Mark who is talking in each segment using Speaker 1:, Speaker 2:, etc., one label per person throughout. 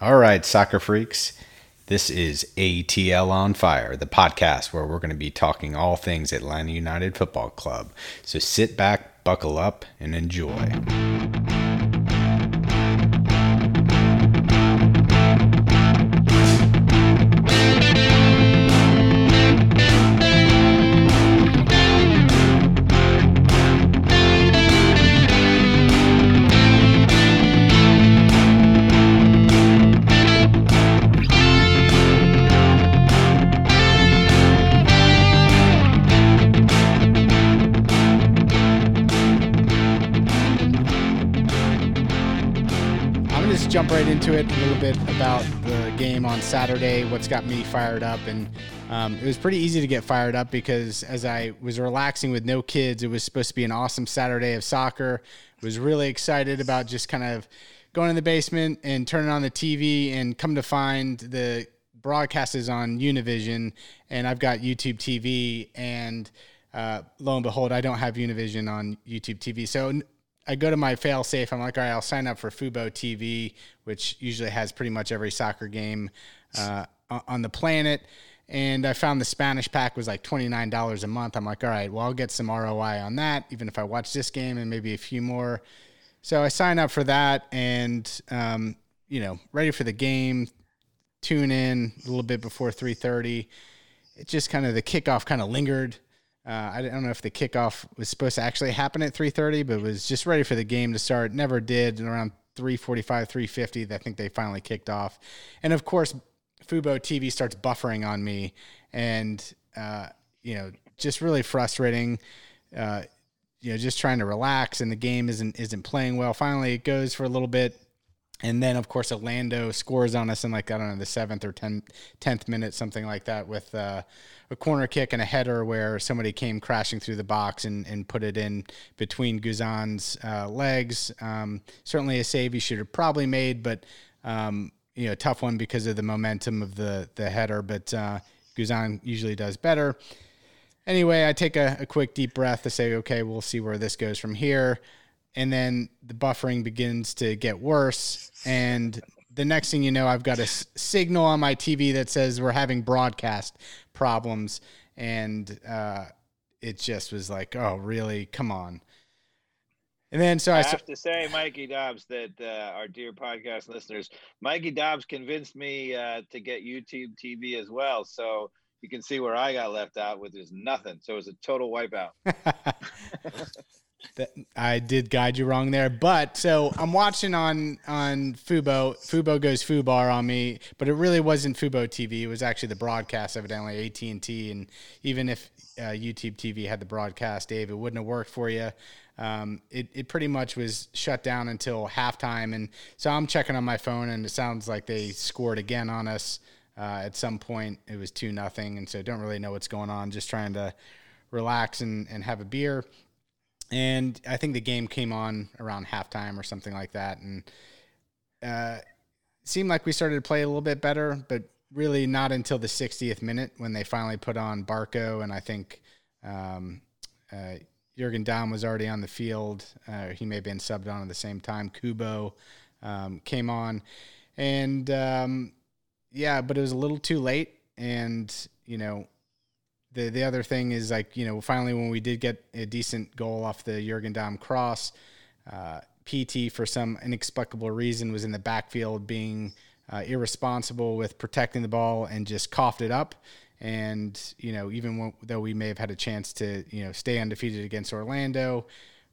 Speaker 1: All right, soccer freaks. This is ATL on Fire, the podcast where we're going to be talking all things Atlanta United Football Club. So sit back, buckle up, and enjoy. Into it a little bit about the game on Saturday, what's got me fired up. And um, it was pretty easy to get fired up because as I was relaxing with no kids, it was supposed to be an awesome Saturday of soccer. Was really excited about just kind of going in the basement and turning on the TV and come to find the broadcast is on Univision and I've got YouTube TV and uh, lo and behold, I don't have Univision on YouTube TV. So I go to my fail safe. I'm like, all right, I'll sign up for Fubo TV, which usually has pretty much every soccer game uh, on the planet. And I found the Spanish pack was like $29 a month. I'm like, all right, well, I'll get some ROI on that, even if I watch this game and maybe a few more. So I sign up for that and, um, you know, ready for the game, tune in a little bit before 3.30. It just kind of, the kickoff kind of lingered uh, I don't know if the kickoff was supposed to actually happen at 3:30, but was just ready for the game to start. Never did. And around 3:45, 3:50, I think they finally kicked off. And of course, Fubo TV starts buffering on me, and uh, you know, just really frustrating. Uh, you know, just trying to relax, and the game isn't isn't playing well. Finally, it goes for a little bit. And then, of course, Orlando scores on us in like, I don't know, the seventh or 10th, 10th minute, something like that, with uh, a corner kick and a header where somebody came crashing through the box and, and put it in between Guzan's uh, legs. Um, certainly a save he should have probably made, but, um, you know, tough one because of the momentum of the, the header. But uh, Guzan usually does better. Anyway, I take a, a quick deep breath to say, okay, we'll see where this goes from here and then the buffering begins to get worse and the next thing you know i've got a s- signal on my tv that says we're having broadcast problems and uh, it just was like oh really come on and then so
Speaker 2: I,
Speaker 1: I
Speaker 2: have to say, Mikey Dobbs, that uh, our dear podcast listeners, Mikey Dobbs convinced me uh, to get YouTube TV as well. So you can see where I got left out with there's nothing. So it was a total wipeout.
Speaker 1: that I did guide you wrong there. But so I'm watching on on Fubo. Fubo goes Fubar on me, but it really wasn't Fubo TV. It was actually the broadcast, evidently AT and T. And even if uh, YouTube TV had the broadcast, Dave, it wouldn't have worked for you. Um, it, it pretty much was shut down until halftime. And so I'm checking on my phone, and it sounds like they scored again on us. Uh, at some point, it was two nothing, and so don't really know what's going on. Just trying to relax and, and have a beer and I think the game came on around halftime or something like that, and uh, seemed like we started to play a little bit better, but really not until the 60th minute when they finally put on Barco, and I think um, uh, Jurgen Damm was already on the field. Uh, he may have been subbed on at the same time. Cubo um, came on, and um, yeah, but it was a little too late, and you know the the other thing is like you know finally when we did get a decent goal off the Jurgen Damm cross, uh, PT for some inexplicable reason was in the backfield being uh, irresponsible with protecting the ball and just coughed it up. And you know even when, though we may have had a chance to you know stay undefeated against Orlando,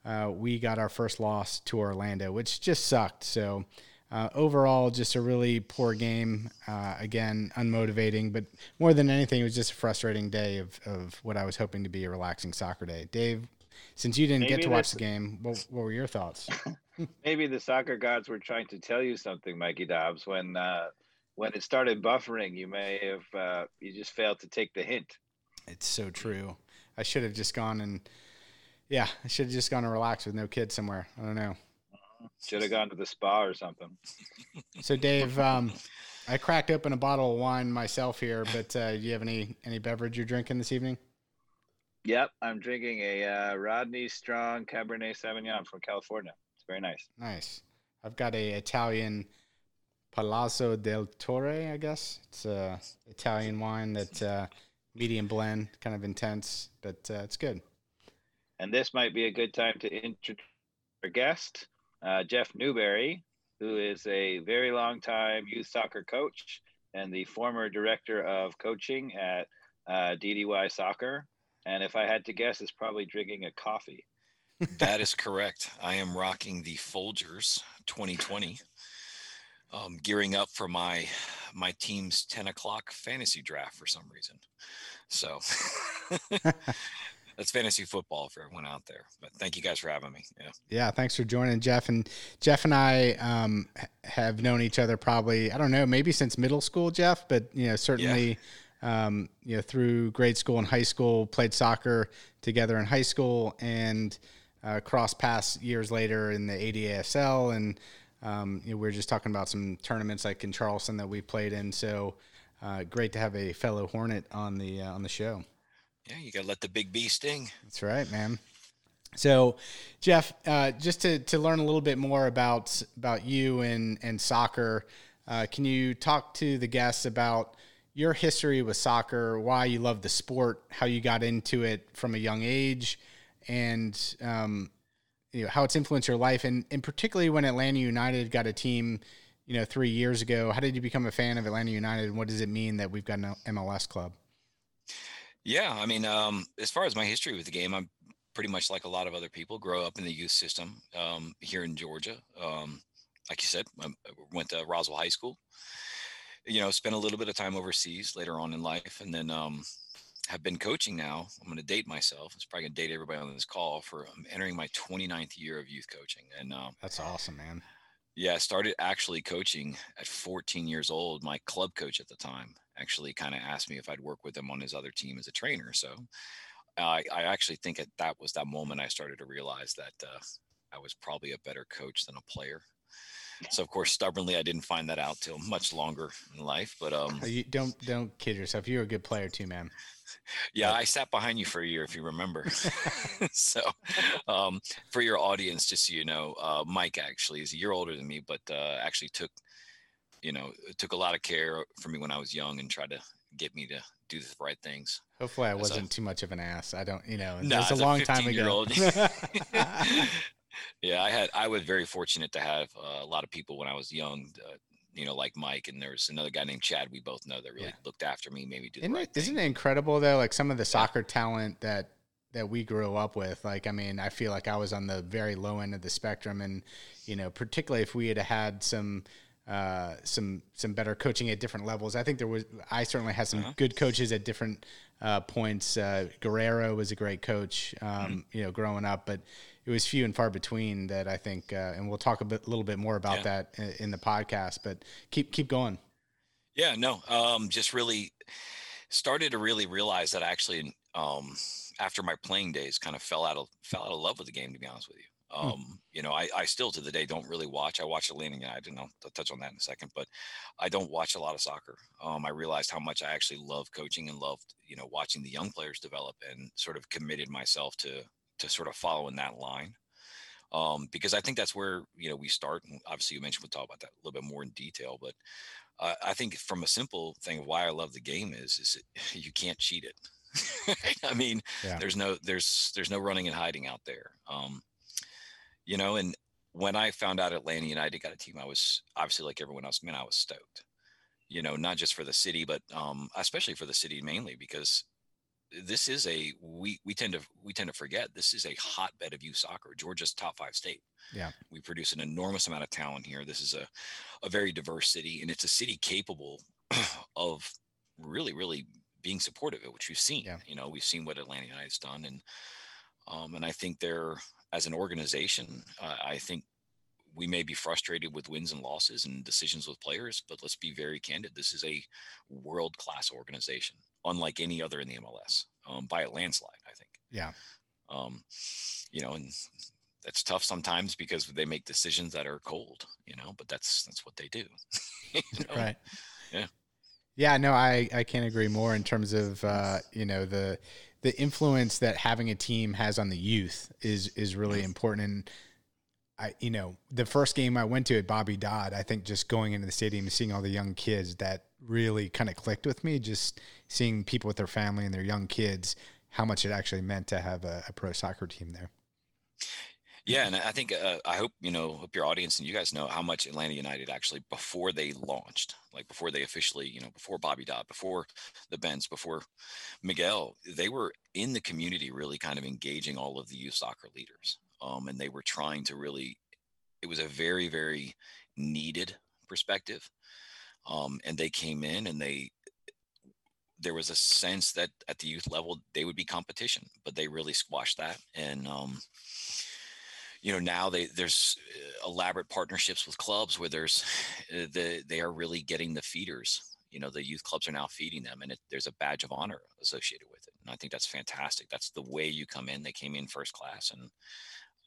Speaker 1: uh, we got our first loss to Orlando, which just sucked. So uh, overall, just a really poor game. Uh, again, unmotivating, but more than anything, it was just a frustrating day of, of what I was hoping to be a relaxing soccer day. Dave, since you didn't Maybe get to watch the game, what, what were your thoughts?
Speaker 2: Maybe the soccer gods were trying to tell you something, Mikey Dobbs. When uh, when it started buffering, you may have uh, you just failed to take the hint.
Speaker 1: It's so true. I should have just gone and yeah, I should have just gone and relaxed with no kids somewhere. I don't know.
Speaker 2: Should have gone to the spa or something.
Speaker 1: So, Dave, um, I cracked open a bottle of wine myself here, but uh, do you have any any beverage you're drinking this evening?
Speaker 2: Yep, I'm drinking a uh, Rodney Strong Cabernet Sauvignon from California. It's very nice.
Speaker 1: Nice. I've got a Italian Palazzo del Torre, I guess. It's a Italian wine that uh, medium blend, kind of intense, but uh, it's good.
Speaker 2: And this might be a good time to introduce our guest, uh, Jeff Newberry, who is a very long time youth soccer coach and the former director of coaching at uh, DDY Soccer. And if I had to guess, is probably drinking a coffee.
Speaker 3: that is correct. I am rocking the Folgers 2020, um, gearing up for my my team's 10 o'clock fantasy draft for some reason. So that's fantasy football for everyone out there. But thank you guys for having me. Yeah.
Speaker 1: Yeah. Thanks for joining, Jeff. And Jeff and I um, have known each other probably, I don't know, maybe since middle school, Jeff, but, you know, certainly. Yeah. Um, you know, through grade school and high school, played soccer together in high school and uh, cross paths years later in the ADASL. And, um, you know, we were just talking about some tournaments like in Charleston that we played in. So uh, great to have a fellow Hornet on the, uh, on the show.
Speaker 3: Yeah, you got to let the big bee sting.
Speaker 1: That's right, man. So, Jeff, uh, just to, to learn a little bit more about about you and and soccer, uh, can you talk to the guests about your history with soccer, why you love the sport, how you got into it from a young age, and um, you know how it's influenced your life, and and particularly when Atlanta United got a team, you know, three years ago. How did you become a fan of Atlanta United, and what does it mean that we've got an MLS club?
Speaker 3: Yeah, I mean, um, as far as my history with the game, I'm pretty much like a lot of other people. Grow up in the youth system um, here in Georgia. Um, like you said, I went to Roswell High School. You know, spent a little bit of time overseas later on in life, and then um, have been coaching now. I'm going to date myself. It's probably going to date everybody on this call for I'm entering my 29th year of youth coaching, and um,
Speaker 1: that's awesome, man.
Speaker 3: Yeah, I started actually coaching at 14 years old. My club coach at the time actually kind of asked me if I'd work with him on his other team as a trainer. So I, I actually think that that was that moment I started to realize that uh, I was probably a better coach than a player. So of course, stubbornly, I didn't find that out till much longer in life. But um,
Speaker 1: you don't don't kid yourself. You're a good player too, man.
Speaker 3: Yeah, I sat behind you for a year, if you remember. so, um, for your audience, just so you know, uh, Mike actually is a year older than me, but uh, actually took you know, it took a lot of care for me when I was young and tried to get me to do the right things.
Speaker 1: Hopefully, I wasn't a, too much of an ass. I don't, you know, nah, it was a long a time ago.
Speaker 3: yeah, I had. I was very fortunate to have uh, a lot of people when I was young. Uh, you know, like Mike, and there was another guy named Chad. We both know that really yeah. looked after me, maybe do the isn't right
Speaker 1: it, Isn't it incredible though? Like some of the soccer yeah. talent that that we grew up with. Like, I mean, I feel like I was on the very low end of the spectrum, and you know, particularly if we had had some uh, some some better coaching at different levels. I think there was I certainly had some uh-huh. good coaches at different uh, points. Uh, Guerrero was a great coach, um, mm-hmm. you know, growing up, but it was few and far between that I think. Uh, and we'll talk a bit, little bit more about yeah. that in, in, the podcast. But keep keep going.
Speaker 3: Yeah, no, um, just really started to really realize that I actually um, after my playing days, kind of fell out of fell out of love with the game. To be honest with you. Hmm. Um, you know, I, I still to the day don't really watch. I watch Atlanta United, and I'll, I'll touch on that in a second. But I don't watch a lot of soccer. Um, I realized how much I actually love coaching and loved, you know, watching the young players develop, and sort of committed myself to to sort of following that line. Um, because I think that's where you know we start. And obviously, you mentioned we'll talk about that a little bit more in detail. But uh, I think from a simple thing of why I love the game is is it, you can't cheat it. I mean, yeah. there's no there's there's no running and hiding out there. Um, you know, and when I found out Atlanta United got a team, I was obviously like everyone else, man, I was stoked. You know, not just for the city, but um, especially for the city mainly because this is a we we tend to we tend to forget this is a hotbed of youth soccer. Georgia's top five state.
Speaker 1: Yeah,
Speaker 3: we produce an enormous amount of talent here. This is a a very diverse city, and it's a city capable of really really being supportive of which we've seen. Yeah. You know, we've seen what Atlanta United's done, and um, and I think they're as an organization, uh, I think we may be frustrated with wins and losses and decisions with players, but let's be very candid. This is a world class organization, unlike any other in the MLS um, by a landslide, I think.
Speaker 1: Yeah.
Speaker 3: Um, you know, and that's tough sometimes because they make decisions that are cold, you know, but that's, that's what they do.
Speaker 1: you know? Right.
Speaker 3: Yeah.
Speaker 1: Yeah, no, I, I can't agree more in terms of, uh, you know, the, the influence that having a team has on the youth is is really important. And I, you know, the first game I went to at Bobby Dodd, I think just going into the stadium and seeing all the young kids that really kind of clicked with me. Just seeing people with their family and their young kids, how much it actually meant to have a, a pro soccer team there.
Speaker 3: Yeah, and I think uh, I hope you know, hope your audience and you guys know how much Atlanta United actually before they launched, like before they officially, you know, before Bobby Dodd, before the Benz, before Miguel, they were in the community, really kind of engaging all of the youth soccer leaders, um, and they were trying to really. It was a very, very needed perspective, um, and they came in and they there was a sense that at the youth level they would be competition, but they really squashed that and. Um, you know now they there's uh, elaborate partnerships with clubs where there's uh, the they are really getting the feeders. You know the youth clubs are now feeding them and it, there's a badge of honor associated with it. And i think that's fantastic. That's the way you come in. They came in first class and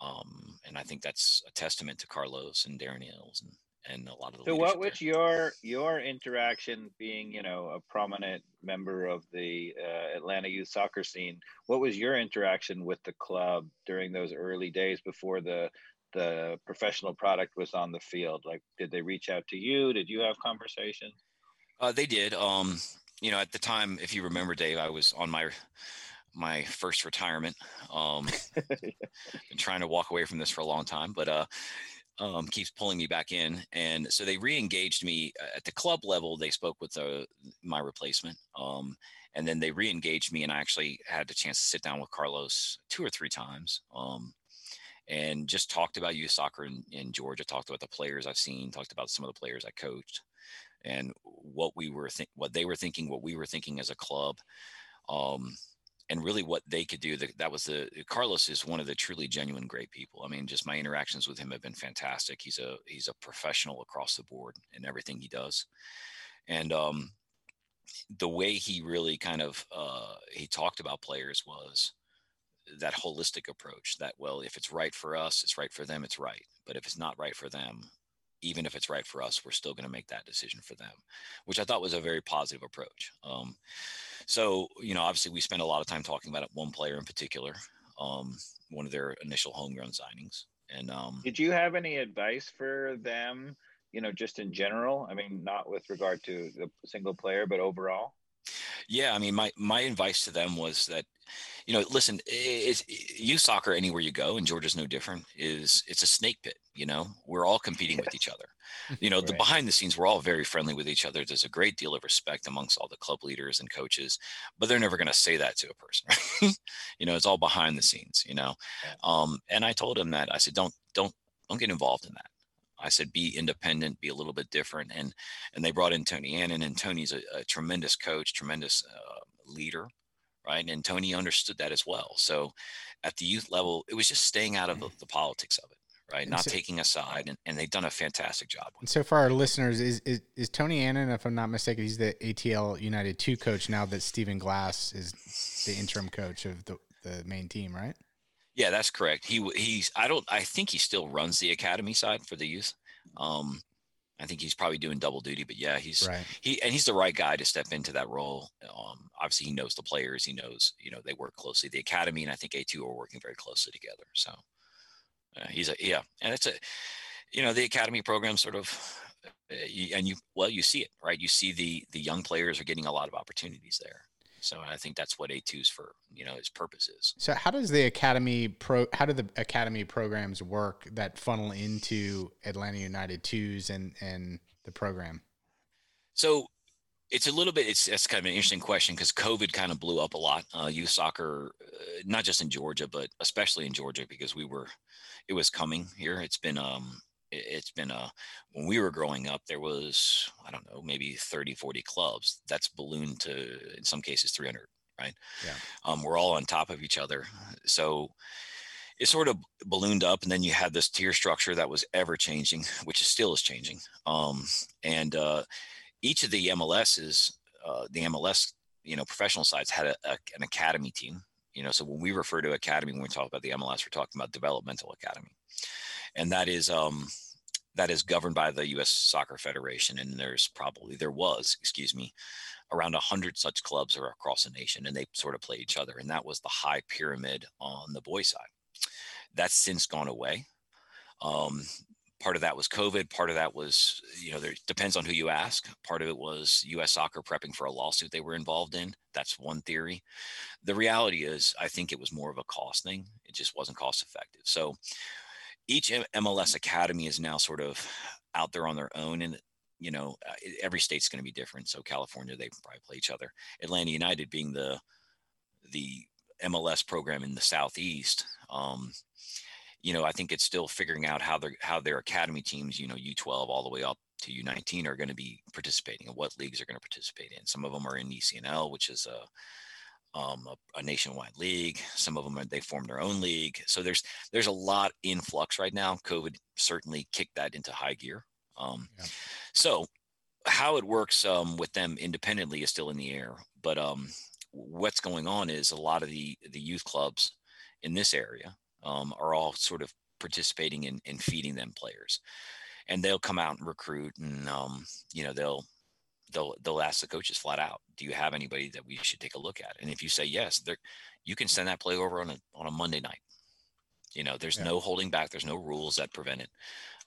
Speaker 3: um and i think that's a testament to carlos and darren Eales and and a lot of the
Speaker 2: so what was there. your your interaction being you know a prominent member of the uh, atlanta youth soccer scene what was your interaction with the club during those early days before the the professional product was on the field? Like did they reach out to you? Did you have conversations?
Speaker 3: Uh, they did. Um you know at the time if you remember dave i was on my my first retirement. Um been trying to walk away from this for a long time but uh um, keeps pulling me back in. And so they re-engaged me uh, at the club level. They spoke with the, my replacement. Um, and then they re-engaged me and I actually had the chance to sit down with Carlos two or three times. Um, and just talked about youth soccer in, in Georgia, talked about the players I've seen, talked about some of the players I coached and what we were think what they were thinking, what we were thinking as a club. Um, and really what they could do. That, that was the Carlos is one of the truly genuine great people. I mean, just my interactions with him have been fantastic. He's a he's a professional across the board in everything he does, and um, the way he really kind of uh, he talked about players was that holistic approach. That well, if it's right for us, it's right for them. It's right, but if it's not right for them, even if it's right for us, we're still going to make that decision for them, which I thought was a very positive approach. Um, so, you know, obviously we spent a lot of time talking about it, one player in particular, um, one of their initial homegrown signings. And um,
Speaker 2: did you have any advice for them, you know, just in general? I mean, not with regard to the single player, but overall?
Speaker 3: Yeah, I mean, my my advice to them was that, you know, listen, it's, youth soccer anywhere you go, and Georgia's no different. Is it's a snake pit. You know, we're all competing with each other. You know, right. the behind the scenes, we're all very friendly with each other. There's a great deal of respect amongst all the club leaders and coaches, but they're never going to say that to a person. you know, it's all behind the scenes. You know, um, and I told him that I said, don't don't don't get involved in that. I said, be independent, be a little bit different. And, and they brought in Tony Annan and Tony's a, a tremendous coach, tremendous uh, leader. Right. And Tony understood that as well. So at the youth level, it was just staying out of the, the politics of it. Right. Not so, taking a side. And, and they've done a fantastic job.
Speaker 1: And so for our listeners, is, is, is Tony Annan, if I'm not mistaken, he's the ATL United 2 coach now that Stephen Glass is the interim coach of the, the main team, right?
Speaker 3: Yeah, that's correct. He he's I don't I think he still runs the academy side for the youth. Um, I think he's probably doing double duty, but yeah, he's right. he and he's the right guy to step into that role. Um, obviously, he knows the players. He knows you know they work closely. The academy and I think A two are working very closely together. So uh, he's a yeah, and it's a you know the academy program sort of uh, and you well you see it right. You see the the young players are getting a lot of opportunities there. So I think that's what A2's for, you know, its purpose is.
Speaker 1: So how does the academy pro how do the academy programs work that funnel into Atlanta United 2s and and the program?
Speaker 3: So it's a little bit it's it's kind of an interesting question because covid kind of blew up a lot uh, youth soccer uh, not just in georgia but especially in georgia because we were it was coming here it's been um it's been a when we were growing up there was i don't know maybe 30 40 clubs. That's ballooned to in some cases 300 right? Yeah. Um, we're all on top of each other. So it sort of ballooned up and then you had this tier structure that was ever changing which is still is changing. Um, and uh, each of the mls's uh, the mls you know professional sides had a, a, an academy team you know? So when we refer to academy when we talk about the mls we're talking about developmental academy and that is um, that is governed by the U.S. Soccer Federation. And there's probably there was, excuse me, around hundred such clubs across the nation, and they sort of play each other. And that was the high pyramid on the boys' side. That's since gone away. Um, part of that was COVID. Part of that was, you know, there depends on who you ask. Part of it was U.S. Soccer prepping for a lawsuit they were involved in. That's one theory. The reality is, I think it was more of a cost thing. It just wasn't cost effective. So each MLS academy is now sort of out there on their own, and you know, uh, every state's going to be different. So California, they probably play each other. Atlanta United being the the MLS program in the southeast. Um, you know, I think it's still figuring out how their how their academy teams, you know, U12 all the way up to U19 are going to be participating and what leagues are going to participate in. Some of them are in ECNL, which is a um, a, a, nationwide league. Some of them are, they formed their own league. So there's there's a lot in flux right now. COVID certainly kicked that into high gear. Um, yeah. So how it works um, with them independently is still in the air. But um, what's going on is a lot of the the youth clubs in this area um, are all sort of participating in, in feeding them players and they'll come out and recruit and um, you know they'll they'll they'll ask the coaches flat out do you have anybody that we should take a look at? And if you say yes you can send that player over on a on a monday night. You know there's yeah. no holding back there's no rules that prevent it.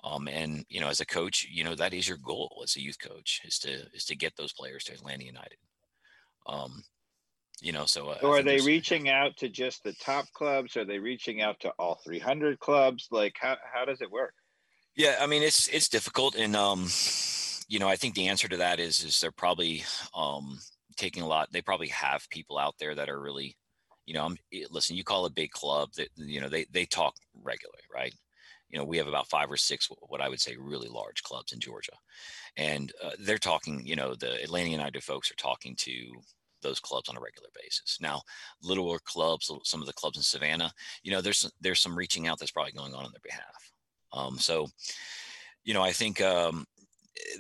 Speaker 3: Um, and you know as a coach you know that is your goal as a youth coach is to is to get those players to atlanta united. Um, you know so, uh,
Speaker 2: so are they reaching out to just the top clubs? Are they reaching out to all 300 clubs? Like how, how does it work?
Speaker 3: Yeah i mean it's it's difficult and um you know i think the answer to that is is they're probably um taking a lot they probably have people out there that are really you know i'm eh, listen you call a big club that you know they they talk regularly right you know we have about five or six what i would say really large clubs in georgia and uh, they're talking you know the atlanta united folks are talking to those clubs on a regular basis. Now, littler clubs, some of the clubs in Savannah, you know, there's there's some reaching out that's probably going on on their behalf. Um, so, you know, I think um,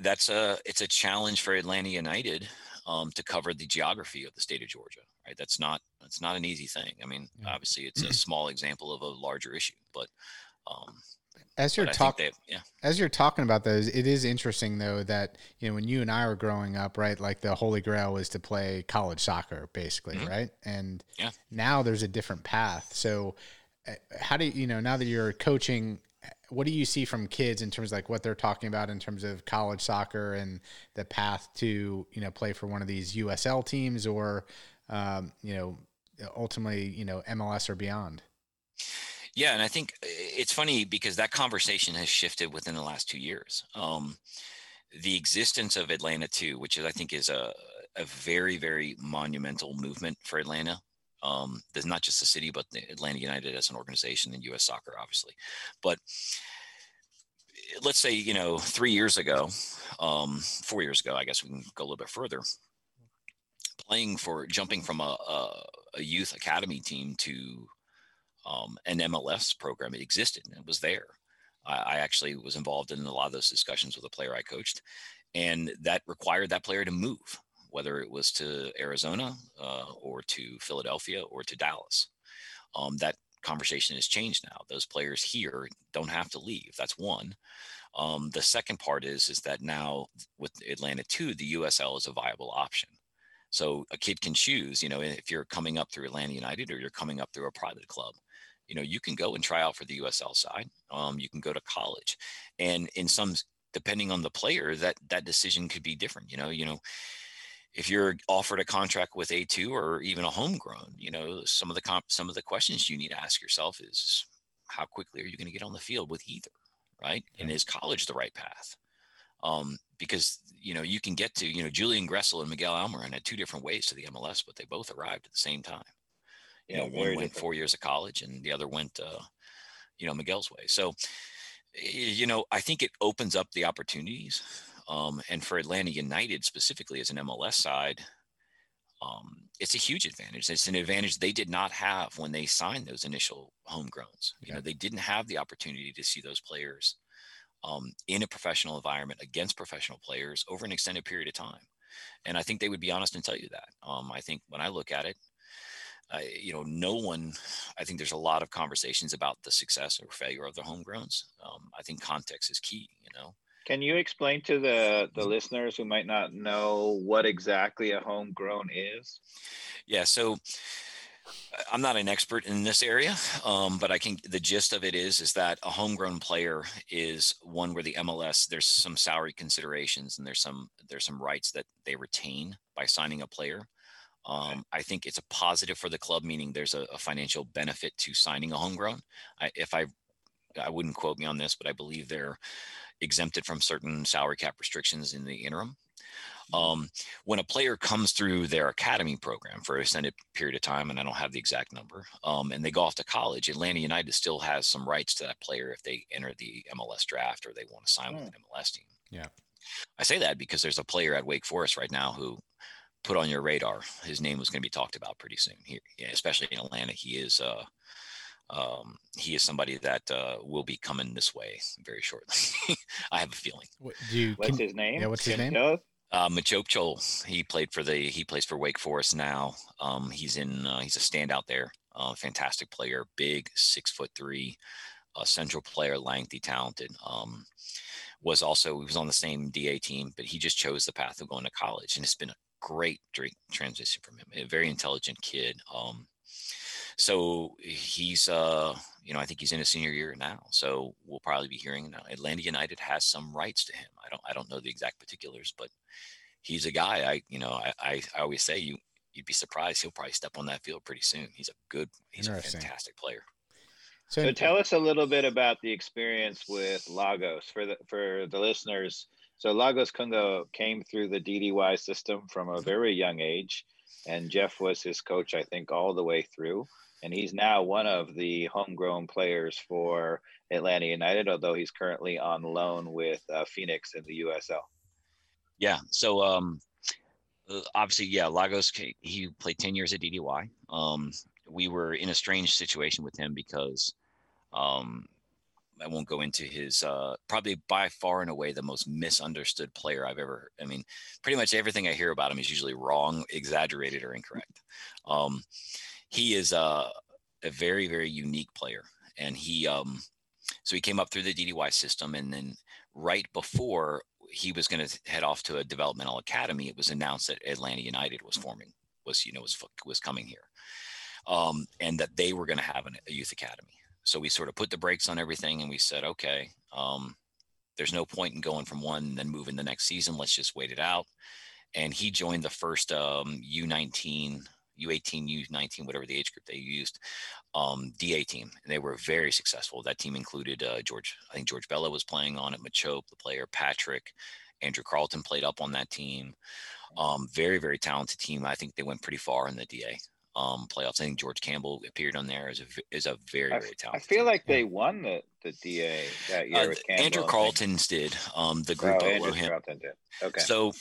Speaker 3: that's a it's a challenge for Atlanta United um, to cover the geography of the state of Georgia. Right, that's not that's not an easy thing. I mean, obviously, it's a small example of a larger issue, but um,
Speaker 1: as you're talking, yeah. As you're talking about those, it is interesting though that you know when you and I were growing up, right? Like the holy grail was to play college soccer, basically, mm-hmm. right? And yeah. now there's a different path. So, uh, how do you, you know now that you're coaching? What do you see from kids in terms of like what they're talking about in terms of college soccer and the path to you know play for one of these USL teams or um, you know ultimately you know MLS or beyond?
Speaker 3: Yeah, and I think eh, it's funny because that conversation has shifted within the last two years. Um, the existence of Atlanta 2, which is I think is a a very very monumental movement for Atlanta. Um, there's not just the city, but the Atlanta United as an organization and U.S. Soccer, obviously. But let's say you know three years ago, um, four years ago, I guess we can go a little bit further. Playing for jumping from a, a, a youth academy team to um, an MLS program. It existed and it was there. I, I, actually was involved in a lot of those discussions with a player I coached, and that required that player to move, whether it was to Arizona uh, or to Philadelphia or to Dallas. Um, that conversation has changed now. Those players here don't have to leave. That's one. Um, the second part is is that now with Atlanta 2, the USL is a viable option. So a kid can choose, you know, if you're coming up through Atlanta United or you're coming up through a private club you know, you can go and try out for the USL side. Um, you can go to college, and in some, depending on the player, that that decision could be different. You know, you know, if you're offered a contract with A2 or even a homegrown, you know, some of the comp, some of the questions you need to ask yourself is how quickly are you going to get on the field with either, right? And is college the right path? Um, because you know you can get to you know Julian Gressel and Miguel Almiron had two different ways to the MLS, but they both arrived at the same time. You know, one went four years of college and the other went, uh, you know, Miguel's way. So, you know, I think it opens up the opportunities. Um, and for Atlanta United specifically as an MLS side, um, it's a huge advantage. It's an advantage they did not have when they signed those initial homegrowns. You know, they didn't have the opportunity to see those players um, in a professional environment against professional players over an extended period of time. And I think they would be honest and tell you that. Um, I think when I look at it, I, you know, no one, I think there's a lot of conversations about the success or failure of the homegrowns. Um, I think context is key, you know.
Speaker 2: Can you explain to the, the listeners who might not know what exactly a homegrown is?
Speaker 3: Yeah. So I'm not an expert in this area, um, but I can. The gist of it is, is that a homegrown player is one where the MLS there's some salary considerations and there's some there's some rights that they retain by signing a player. Um, I think it's a positive for the club, meaning there's a, a financial benefit to signing a homegrown. I, if I, I wouldn't quote me on this, but I believe they're exempted from certain salary cap restrictions in the interim. Um, when a player comes through their academy program for an extended period of time, and I don't have the exact number, um, and they go off to college, Atlanta United still has some rights to that player if they enter the MLS draft or they want to sign with an hmm. MLS team.
Speaker 1: Yeah.
Speaker 3: I say that because there's a player at Wake Forest right now who put on your radar. His name was going to be talked about pretty soon here, especially in Atlanta. He is, uh, um, he is somebody that uh, will be coming this way very shortly. I have a feeling.
Speaker 1: What, do you,
Speaker 2: what's can, his name?
Speaker 1: Yeah, what's his name?
Speaker 3: Uh, Machop Chol. He played for the he plays for Wake Forest now. Um, he's in uh, he's a standout there. Uh, fantastic player, big, six foot three, a central player, lengthy, talented. Um, was also he was on the same DA team, but he just chose the path of going to college, and it's been a great transition from him. A very intelligent kid. Um, so he's uh you know i think he's in his senior year now so we'll probably be hearing now atlanta united has some rights to him. I don't i don't know the exact particulars but he's a guy i you know i i, I always say you you'd be surprised he'll probably step on that field pretty soon. He's a good he's a fantastic player.
Speaker 2: So, so tell us a little bit about the experience with lagos for the for the listeners so lagos Kunga came through the ddy system from a very young age and jeff was his coach i think all the way through and he's now one of the homegrown players for Atlanta United, although he's currently on loan with uh, Phoenix in the USL.
Speaker 3: Yeah. So um, uh, obviously, yeah, Lagos he played ten years at DDY. Um, we were in a strange situation with him because um, I won't go into his uh, probably by far and away the most misunderstood player I've ever. I mean, pretty much everything I hear about him is usually wrong, exaggerated, or incorrect. Um, he is a, a very very unique player, and he um, so he came up through the DDY system, and then right before he was going to head off to a developmental academy, it was announced that Atlanta United was forming, was you know was was coming here, um, and that they were going to have an, a youth academy. So we sort of put the brakes on everything, and we said, okay, um, there's no point in going from one and then moving the next season. Let's just wait it out. And he joined the first um, U19 U18, U19, whatever the age group they used, um, DA team. And they were very successful. That team included uh, George, I think George Bello was playing on it, Machop, the player, Patrick, Andrew Carleton played up on that team. Um, very, very talented team. I think they went pretty far in the DA um, playoffs. I think George Campbell appeared on there as a is a very very talented.
Speaker 2: I feel team. like they won the, the DA that year. Uh, with
Speaker 3: Campbell, Andrew Carleton's did. Um, the group oh,
Speaker 2: Andrew him. Carleton did. Okay.
Speaker 3: So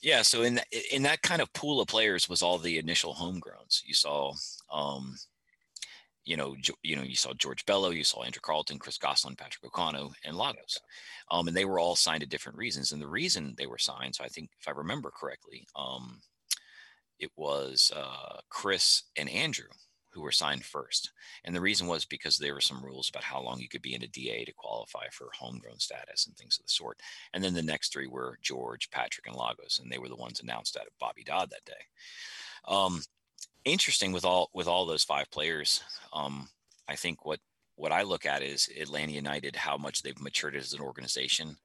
Speaker 3: yeah, so in that, in that kind of pool of players was all the initial homegrowns. You saw, um, you know, you know, you saw George Bello, you saw Andrew Carleton, Chris Goslin, Patrick O'Connell, and Lagos, um, and they were all signed to different reasons. And the reason they were signed, so I think if I remember correctly, um, it was uh, Chris and Andrew who were signed first. And the reason was because there were some rules about how long you could be in a DA to qualify for homegrown status and things of the sort. And then the next three were George, Patrick, and Lagos, and they were the ones announced out of Bobby Dodd that day. Um, interesting with all with all those five players. Um, I think what what I look at is Atlanta United, how much they've matured as an organization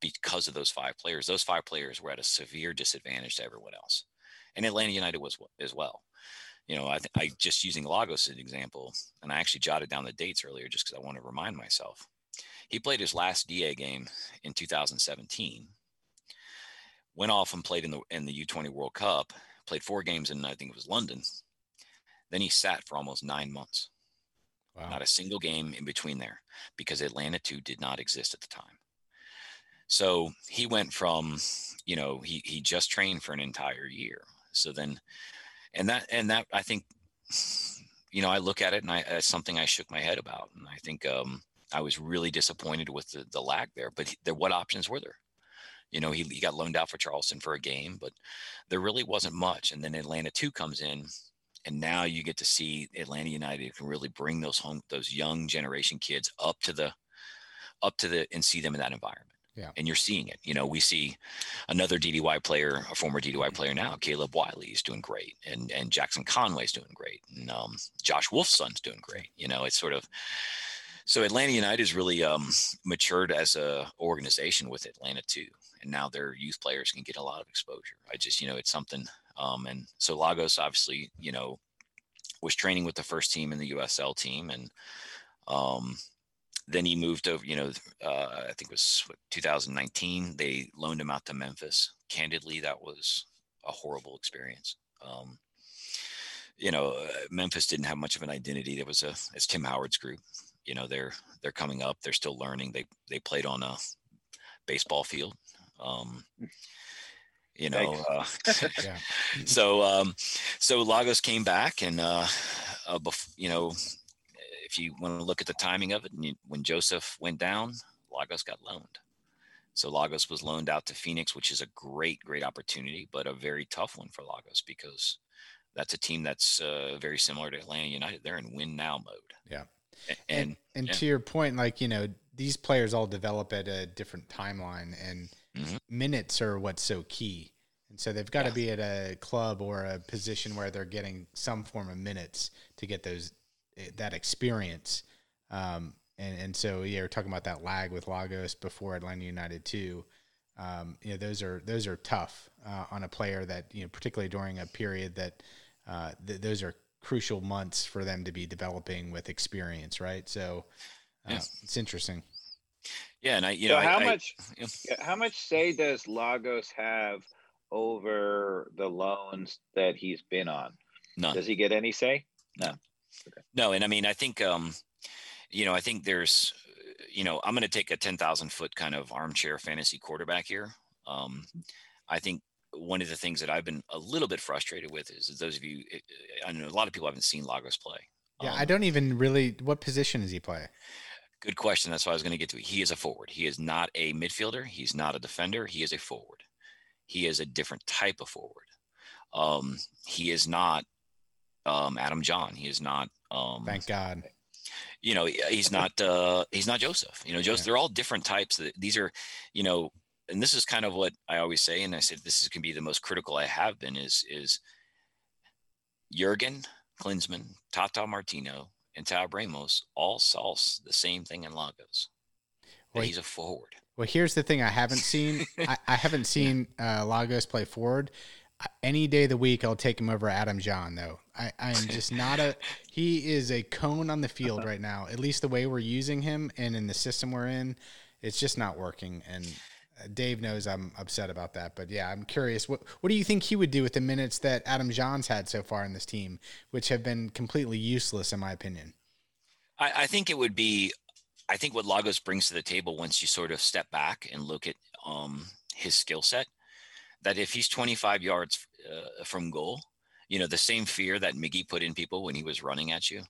Speaker 3: because of those five players. Those five players were at a severe disadvantage to everyone else and Atlanta United was as well. You know, I, th- I just using Lagos as an example, and I actually jotted down the dates earlier just because I want to remind myself. He played his last DA game in 2017. Went off and played in the in the U20 World Cup. Played four games in I think it was London. Then he sat for almost nine months. Wow. Not a single game in between there because Atlanta 2 did not exist at the time. So he went from, you know, he he just trained for an entire year. So then, and that, and that, I think, you know, I look at it and I, it's something I shook my head about. And I think, um, I was really disappointed with the, the lack there, but there, what options were there? You know, he, he got loaned out for Charleston for a game, but there really wasn't much. And then Atlanta 2 comes in, and now you get to see Atlanta United can really bring those home, those young generation kids up to the, up to the, and see them in that environment.
Speaker 1: Yeah.
Speaker 3: And you're seeing it. You know, we see another DDY player, a former DDY player now, Caleb Wiley is doing great, and and Jackson Conway's doing great, and um, Josh Wolfson's doing great. You know, it's sort of so Atlanta United has really um, matured as a organization with Atlanta too, and now their youth players can get a lot of exposure. I just, you know, it's something. Um, and so Lagos obviously, you know, was training with the first team in the USL team, and um, then he moved over. You know, uh, I think it was what, 2019. They loaned him out to Memphis. Candidly, that was a horrible experience. Um, you know, uh, Memphis didn't have much of an identity. There was a, it's Tim Howard's group. You know, they're they're coming up. They're still learning. They they played on a baseball field. Um, you know, uh,
Speaker 1: Yeah.
Speaker 3: so um, so Lagos came back, and uh, uh, bef- you know, if you want to look at the timing of it, when Josef went down, Lagos got loaned. So Lagos was loaned out to Phoenix, which is a great, great opportunity, but a very tough one for Lagos because that's a team that's uh, very similar to Atlanta United. They're in win now mode.
Speaker 1: Yeah. And
Speaker 3: And,
Speaker 1: and
Speaker 3: yeah.
Speaker 1: to your point, like you know, these players all develop at a different timeline, and
Speaker 3: Mhm.
Speaker 1: minutes are what's so key. And so they've got to
Speaker 3: Yeah.
Speaker 1: be at a club or a position where they're getting some form of minutes to get those that experience. Um, and and so yeah, we're talking about that lag with Lagos before Atlanta United too. Um, you know, those are those are tough uh, on a player that you know, particularly during a period that uh, th- those are crucial months for them to be developing with experience, right? So uh,
Speaker 3: Yeah.
Speaker 1: it's interesting.
Speaker 3: yeah, and I, you
Speaker 2: so
Speaker 3: know,
Speaker 2: how
Speaker 3: I-
Speaker 2: much
Speaker 3: yeah.
Speaker 2: yeah, how much say does Lagos have over the loans that he's been on?
Speaker 3: none.
Speaker 2: Does he get any say?
Speaker 3: No, and I mean, I think, um, you know, I think there's, you know, I'm going to take a 10,000 foot kind of armchair fantasy quarterback here. Um, I think one of the things that I've been a little bit frustrated with is, is those of you, I know a lot of people haven't seen Lagos play.
Speaker 1: Yeah,
Speaker 3: Um,
Speaker 1: I don't even really. What position does he play?
Speaker 3: Good question. That's what I was going to get to. He is a forward. He is not a midfielder. He's not a defender. He is a forward. He is a different type of forward. Um, he is not um, Adam Jahn. He is not. Um,
Speaker 1: Thank God.
Speaker 3: you know he's not uh he's not josef you know josef
Speaker 1: Yeah.
Speaker 3: they're all different types that these are you know and this is kind of what i always say and i said this is going to be the most critical i have been is is jurgen Klinsmann tata martino and Tab Ramos all saw the same thing in lagos
Speaker 1: Well,
Speaker 3: he's a forward
Speaker 1: Well, here's the thing: I haven't seen. I, I haven't seen uh, Lagos play forward. Any day of the week, I'll take him over Adam Jahn. Though I, I am just not a. He is a cone on the field right now. At least the way we're using him and in the system we're in, it's just not working. And uh, Dave knows I'm upset about that. But yeah, I'm curious. What What do you think he would do with the minutes that Adam Jahn's had so far in this team, which have been completely useless in my opinion?
Speaker 3: I, I think it would be I think what Lagos brings to the table once you sort of step back and look at um, his skill set, that if he's 25 yards uh, from goal, you know, the same fear that Miggy put in people when he was running at you,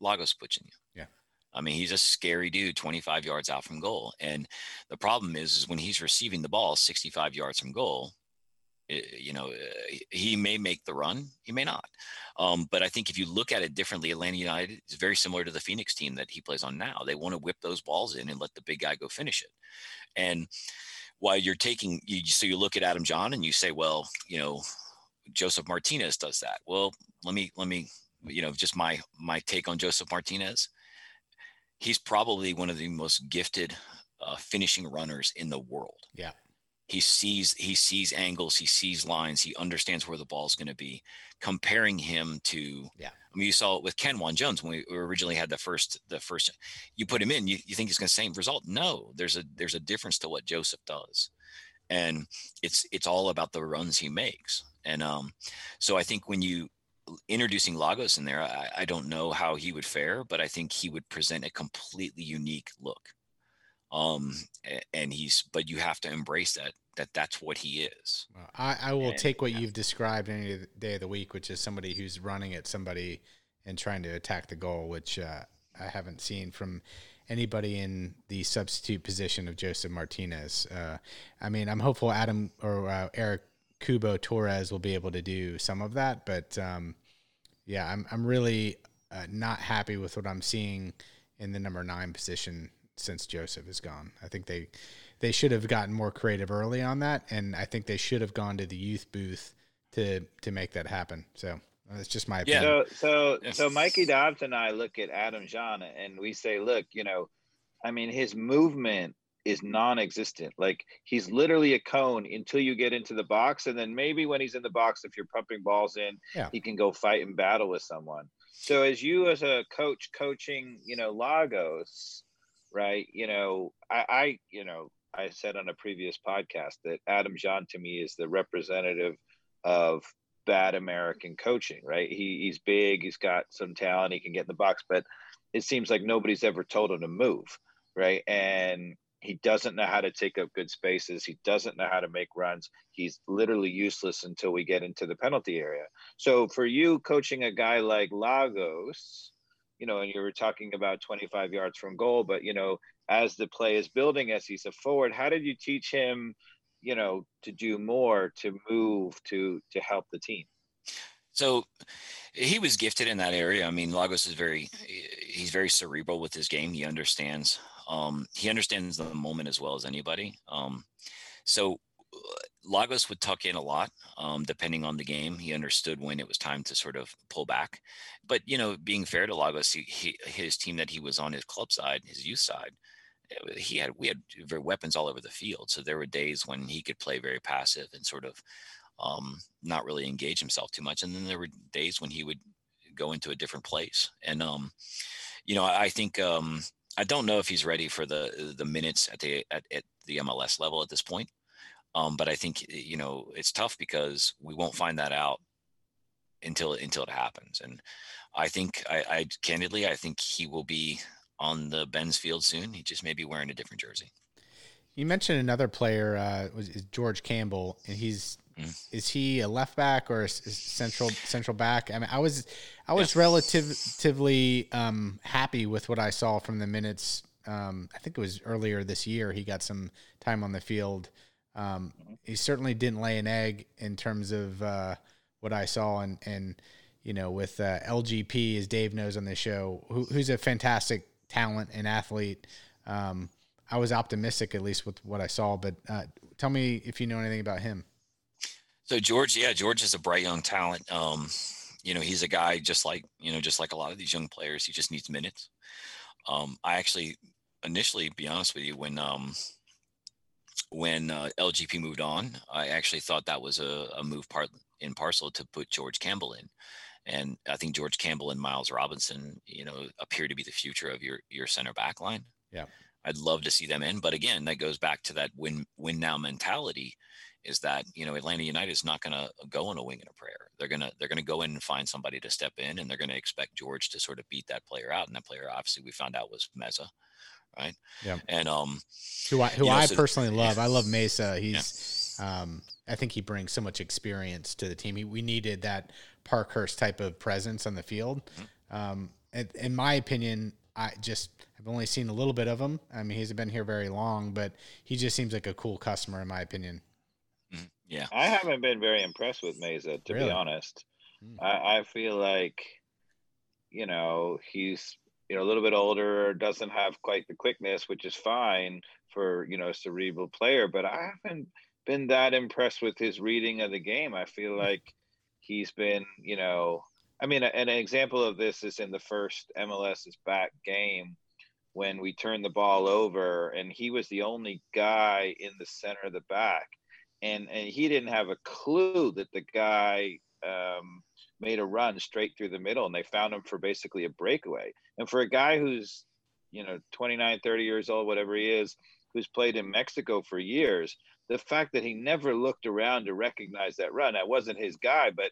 Speaker 3: Lagos puts in you.
Speaker 1: Yeah.
Speaker 3: I mean, he's a scary dude 25 yards out from goal. And the problem is, is when he's receiving the ball 65 yards from goal, eh, you know, uh, he may make the run, he may not. Um, but I think if you look at it differently, Atlanta United is very similar to the Phoenix team that he plays on now. They want to whip those balls in and let the big guy go finish it. And while you're taking, you, so you look at Adam Jahn and you say, well, you know, Josef Martinez does that. Well, let me, let me, you know, just my, my take on Josef Martinez. He's probably one of the most gifted uh, finishing runners in the world
Speaker 1: Yeah.
Speaker 3: he sees he sees angles he sees lines he understands where the ball's going to be comparing him to
Speaker 1: Yeah.
Speaker 3: i mean you saw it with Kenwyne Jones when we originally had the first the first you put him in you, you think he's going to same result no there's a there's a difference to what josef does and it's it's all about the runs he makes and um so i think when you introducing lagos in there I, I don't know how he would fare but i think he would present a completely unique look. Um and he's but you have to embrace that that that's what he is.
Speaker 1: Well, I, I will
Speaker 2: And-
Speaker 1: take what you've described any day of the week, which is somebody who's running at somebody and trying to attack the goal, which uh, I haven't seen from anybody in the substitute position of Josef Martinez. Uh, I mean, I'm hopeful Adam or uh, Erick Cubo Torres will be able to do some of that, but um, yeah, I'm I'm really uh, not happy with what I'm seeing in the number nine position since Josef is gone. I think they they should have gotten more creative early on that, and I think they should have gone to the youth booth to to make that happen. So that's just my opinion.
Speaker 2: Yeah. So so so Mikey Dobbs and I look at Adam Jahn and we say, look, you know, I mean, his movement is non-existent. Like he's literally a cone until you get into the box, and then maybe when he's in the box, if you're pumping balls in,
Speaker 1: Yeah.
Speaker 2: he can go fight and battle with someone. So as you as a coach coaching, you know, Lagos, right? You know, I, I you know, I said on a previous podcast that Adam Jahn to me is the representative of bad American coaching, right? He he's big, he's got some talent, he can get in the box, but it seems like nobody's ever told him to move, right? And he doesn't know how to take up good spaces. He doesn't know how to make runs. He's literally useless until we get into the penalty area. So for you coaching a guy like Lagos, you know, and you were talking about 25 yards from goal, but you know, as the play is building, as he's a forward, how did you teach him, you know, to do more, to move, to to help the team?
Speaker 3: So he was gifted in that area. I mean, Lagos is very he's very cerebral with his game. He understands um, he understands the moment as well as anybody. Um, so uh, Lagos would tuck in a lot, um, depending on the game. He understood when it was time to sort of pull back. But you know, being fair to Lagos, he, he, his team that he was on his club side, his youth side, uh, he had we had weapons all over the field. So there were days when he could play very passive and sort of um, not really engage himself too much. And then there were days when he would go into a different place. And um, you know, I think um, I don't know if he's ready for the the minutes at the at, at the MLS level at this point. Um, but I think you know it's tough because we won't find that out until until it happens. And I think I, I candidly I think he will be on the Benz field soon. He just may be wearing a different jersey.
Speaker 1: You mentioned another player uh, was George Campbell, and he's
Speaker 3: Mm.
Speaker 1: is he a left back or a s- s- central central back? I mean, I was I was
Speaker 3: Yeah.
Speaker 1: relatively um, happy with what I saw from the minutes. Um, I think it was earlier this year. He got some time on the field. Um, he certainly didn't lay an egg in terms of uh, what I saw, and and you know with uh, LGP, as Dave knows on the show, who, who's a fantastic talent and athlete. Um, I was optimistic at least with what I saw, but uh, tell me if you know anything about him.
Speaker 3: So George, yeah, George is a bright young talent. Um, you know, he's a guy just like you know, just like a lot of these young players. He just needs minutes. Um, I actually initially, be honest with you, when um, when uh, LGP moved on, I actually thought that was a, a move part in parcel to put George Campbell in. And I think George Campbell and Miles Robinson, you know, appear to be the future of your your center back line.
Speaker 1: Yeah.
Speaker 3: I'd love to see them in, but again, that goes back to that win win now mentality. Is that you know Atlanta United is not going to go on a wing and a prayer. They're gonna they're gonna go in and find somebody to step in, and they're going to expect George to sort of beat that player out. And that player, obviously, we found out was Meza, right?
Speaker 1: Yeah.
Speaker 3: And um,
Speaker 1: Who I who
Speaker 3: You know,
Speaker 1: I
Speaker 3: so-
Speaker 1: personally love. I love Meza. He's um, I think he brings so much experience to the team. He, we needed that Parkhurst type of presence on the field.
Speaker 3: Mm-hmm.
Speaker 1: Um, in, in my opinion, I just I've only seen a little bit of him. I mean, he hasn't been here very long, but he just seems like a cool customer in my opinion.
Speaker 3: Mhm, yeah,
Speaker 2: I haven't been very impressed with Meza, to
Speaker 1: Really?
Speaker 2: be honest.
Speaker 1: Hmm.
Speaker 2: I, I feel like, you know, he's you know a little bit older, doesn't have quite the quickness, which is fine for you know a cerebral player. But I haven't been that impressed with his reading of the game. I feel like he's been, you know, I mean, an example of this is in the first MLS's back game when we turned the ball over, and he was the only guy in the center of the back and and he didn't have a clue that the guy um, made a run straight through the middle and they found him for basically a breakaway and for a guy who's you know 29 30 years old whatever he is who's played in mexico for years the fact that he never looked around to recognize that run that wasn't his guy but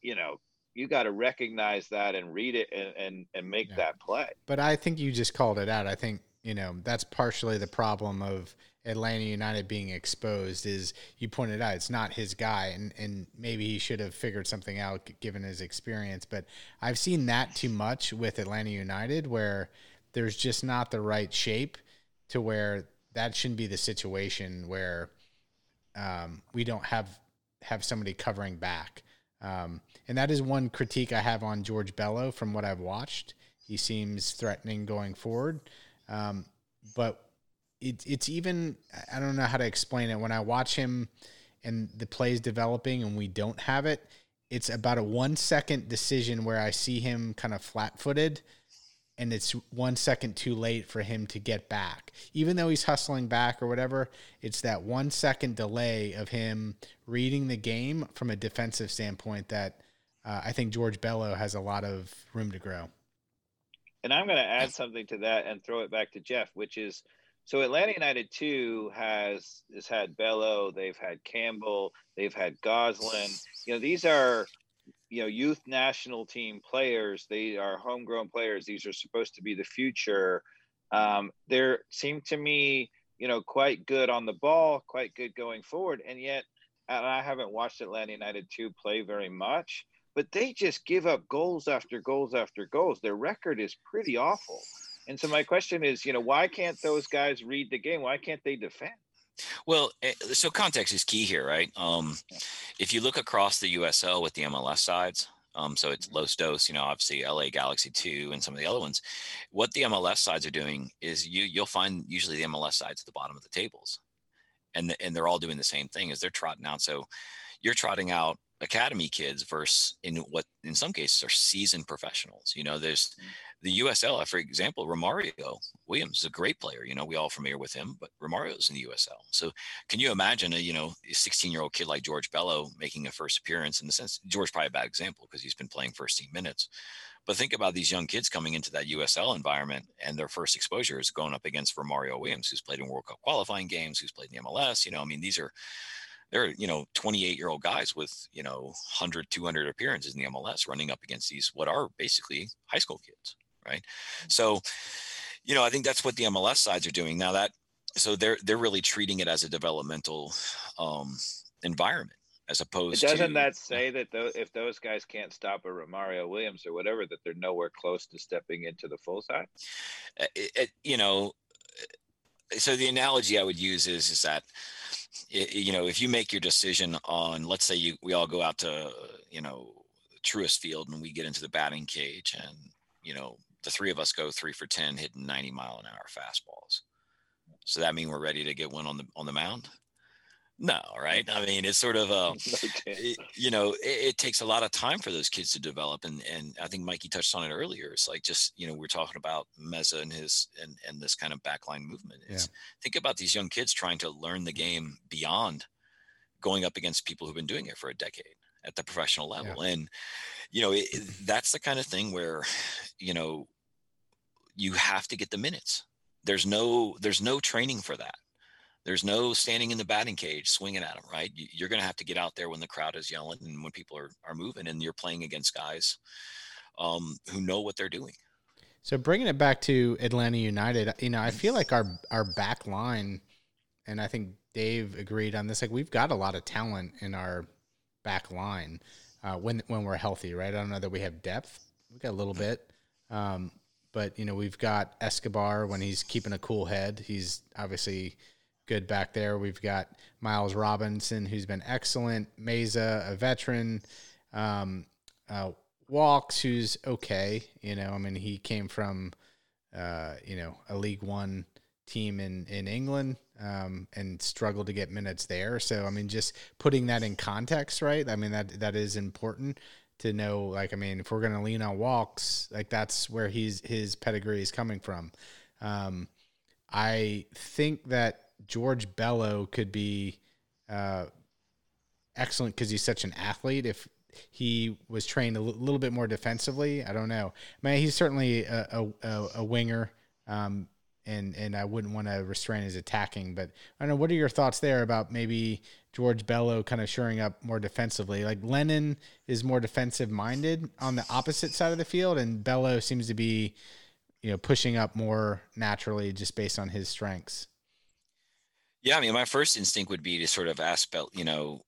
Speaker 2: you know you got to recognize that and read it and and, and make
Speaker 1: Yeah.
Speaker 2: that play
Speaker 1: But I think you just called it out. I think you know that's partially the problem of Atlanta United being exposed. Is you pointed out it's not his guy, and and maybe he should have figured something out given his experience. But I've seen that too much with Atlanta United, where there's just not the right shape to where that shouldn't be the situation where um, we don't have have somebody covering back. Um, and that is one critique I have on George Bello from what I've watched. He seems threatening going forward. Um, but it, it's even I don't know how to explain it. When I watch him and the plays developing and we don't have it, it's about a one second decision where I see him kind of flat footed and it's one second too late for him to get back. Even though he's hustling back or whatever, it's that one second delay of him reading the game from a defensive standpoint that uh, I think George Bello has a lot of room to grow.
Speaker 2: And I'm going to add something to that and throw it back to Jeff, which is so Atlanta United too has has had Bello, they've had Campbell, they've had Goslin. You know, these are you know youth national team players. They are homegrown players. These are supposed to be the future. Um, they seem to me you know quite good on the ball quite good going forward and yet and i haven't watched atlanta united 2 play very much but they just give up goals after goals after goals. Their record is pretty awful and so my question is you know why can't those guys read the game why can't they defend
Speaker 3: well, eh, so context is key here, right? Um, if you look across the USL with the MLS sides, um, so it's Los Dos, you know, obviously LA Galaxy 2 and some of the other ones. What the MLS sides are doing is you you'll find usually the MLS sides at the bottom of the tables. And the, and they're all doing the same thing as they're trotting out. So you're trotting out academy kids versus in what in some cases are seasoned professionals. You know, there's the USL, uh, for example, Romario Williams is a great player. You know, we all familiar with him, but Romario's in the USL. So can you imagine a, you know, a 16 year old kid like George Bello making a first appearance in the sense, George probably a bad example because he's been playing first team minutes. But think about these young kids coming into that USL environment and their first exposure is going up against Romario Williams, who's played in World Cup qualifying games, who's played in the MLS. You know, I mean, these are, they're, you know, 28 year old guys with, you know, 100, 200 appearances in the MLS running up against these, what are basically high school kids right? Mm-hmm. So, you know, I think that's what the MLS sides are doing now. That so they're they're really treating it as a developmental um, environment as opposed.
Speaker 2: To doesn't
Speaker 3: to,
Speaker 2: that say that though, if those guys can't stop a Romario Williams or whatever, that they're nowhere close to stepping into the full side?
Speaker 3: Uh, it, it, you know, uh, so the analogy I would use is is that you know if you make your decision on let's say you we all go out to you know Truist Field and we get into the batting cage and you know the three of us go three for 10 hitting 90 mile an hour fastballs. So that mean we're ready to get one on the on the mound? No right? I mean it's sort of uh, a it, you know it, it, takes a lot of time for those kids to develop. And and i think mikey touched on it earlier. It's like just you know we're talking about meza and his and and this kind of backline movement. Is yeah. think about these young kids trying to learn the mm-hmm. game beyond going up against people who've been doing it for a decade at the professional level yeah. and you know, it, that's the kind of thing where, you know, you have to get the minutes. There's no there's no training for that. There's no standing in the batting cage swinging at them, right? You're going to have to get out there when the crowd is yelling and when people are are moving, and you're playing against guys um, who know what they're doing.
Speaker 1: So bringing it back to Atlanta United, you know, I feel like our our back line, and I think Dave agreed on this. Like we've got a lot of talent in our back line uh, when when we're healthy, right? I don't know that we have depth. We got a little bit, um, but you know we've got Escobar when he's keeping a cool head. He's obviously good back there. We've got Miles Robinson, who's been excellent. Meza, a veteran. Um, uh, Walkes, who's okay. You know, I mean, he came from, uh, you know, a League One team in in England um, and struggled to get minutes there. So I mean, just putting that in context, right? I mean that that is important to know. Like I mean, if we're gonna lean on Walkes, like that's where he's his pedigree is coming from. Um, I think that George Bello could be uh, excellent because he's such an athlete. If he was trained a l- little bit more defensively, I don't know. I mean, he's certainly a, a, a winger. Um, and and I wouldn't want to restrain his attacking. But I don't know. What are your thoughts there about maybe George Bello kind of shoring up more defensively? Like Lennon is more defensive minded on the opposite side of the field, and Bello seems to be, you know, pushing up more naturally just based on his strengths.
Speaker 3: Yeah, I mean, my first instinct would be to sort of ask Bello, you know,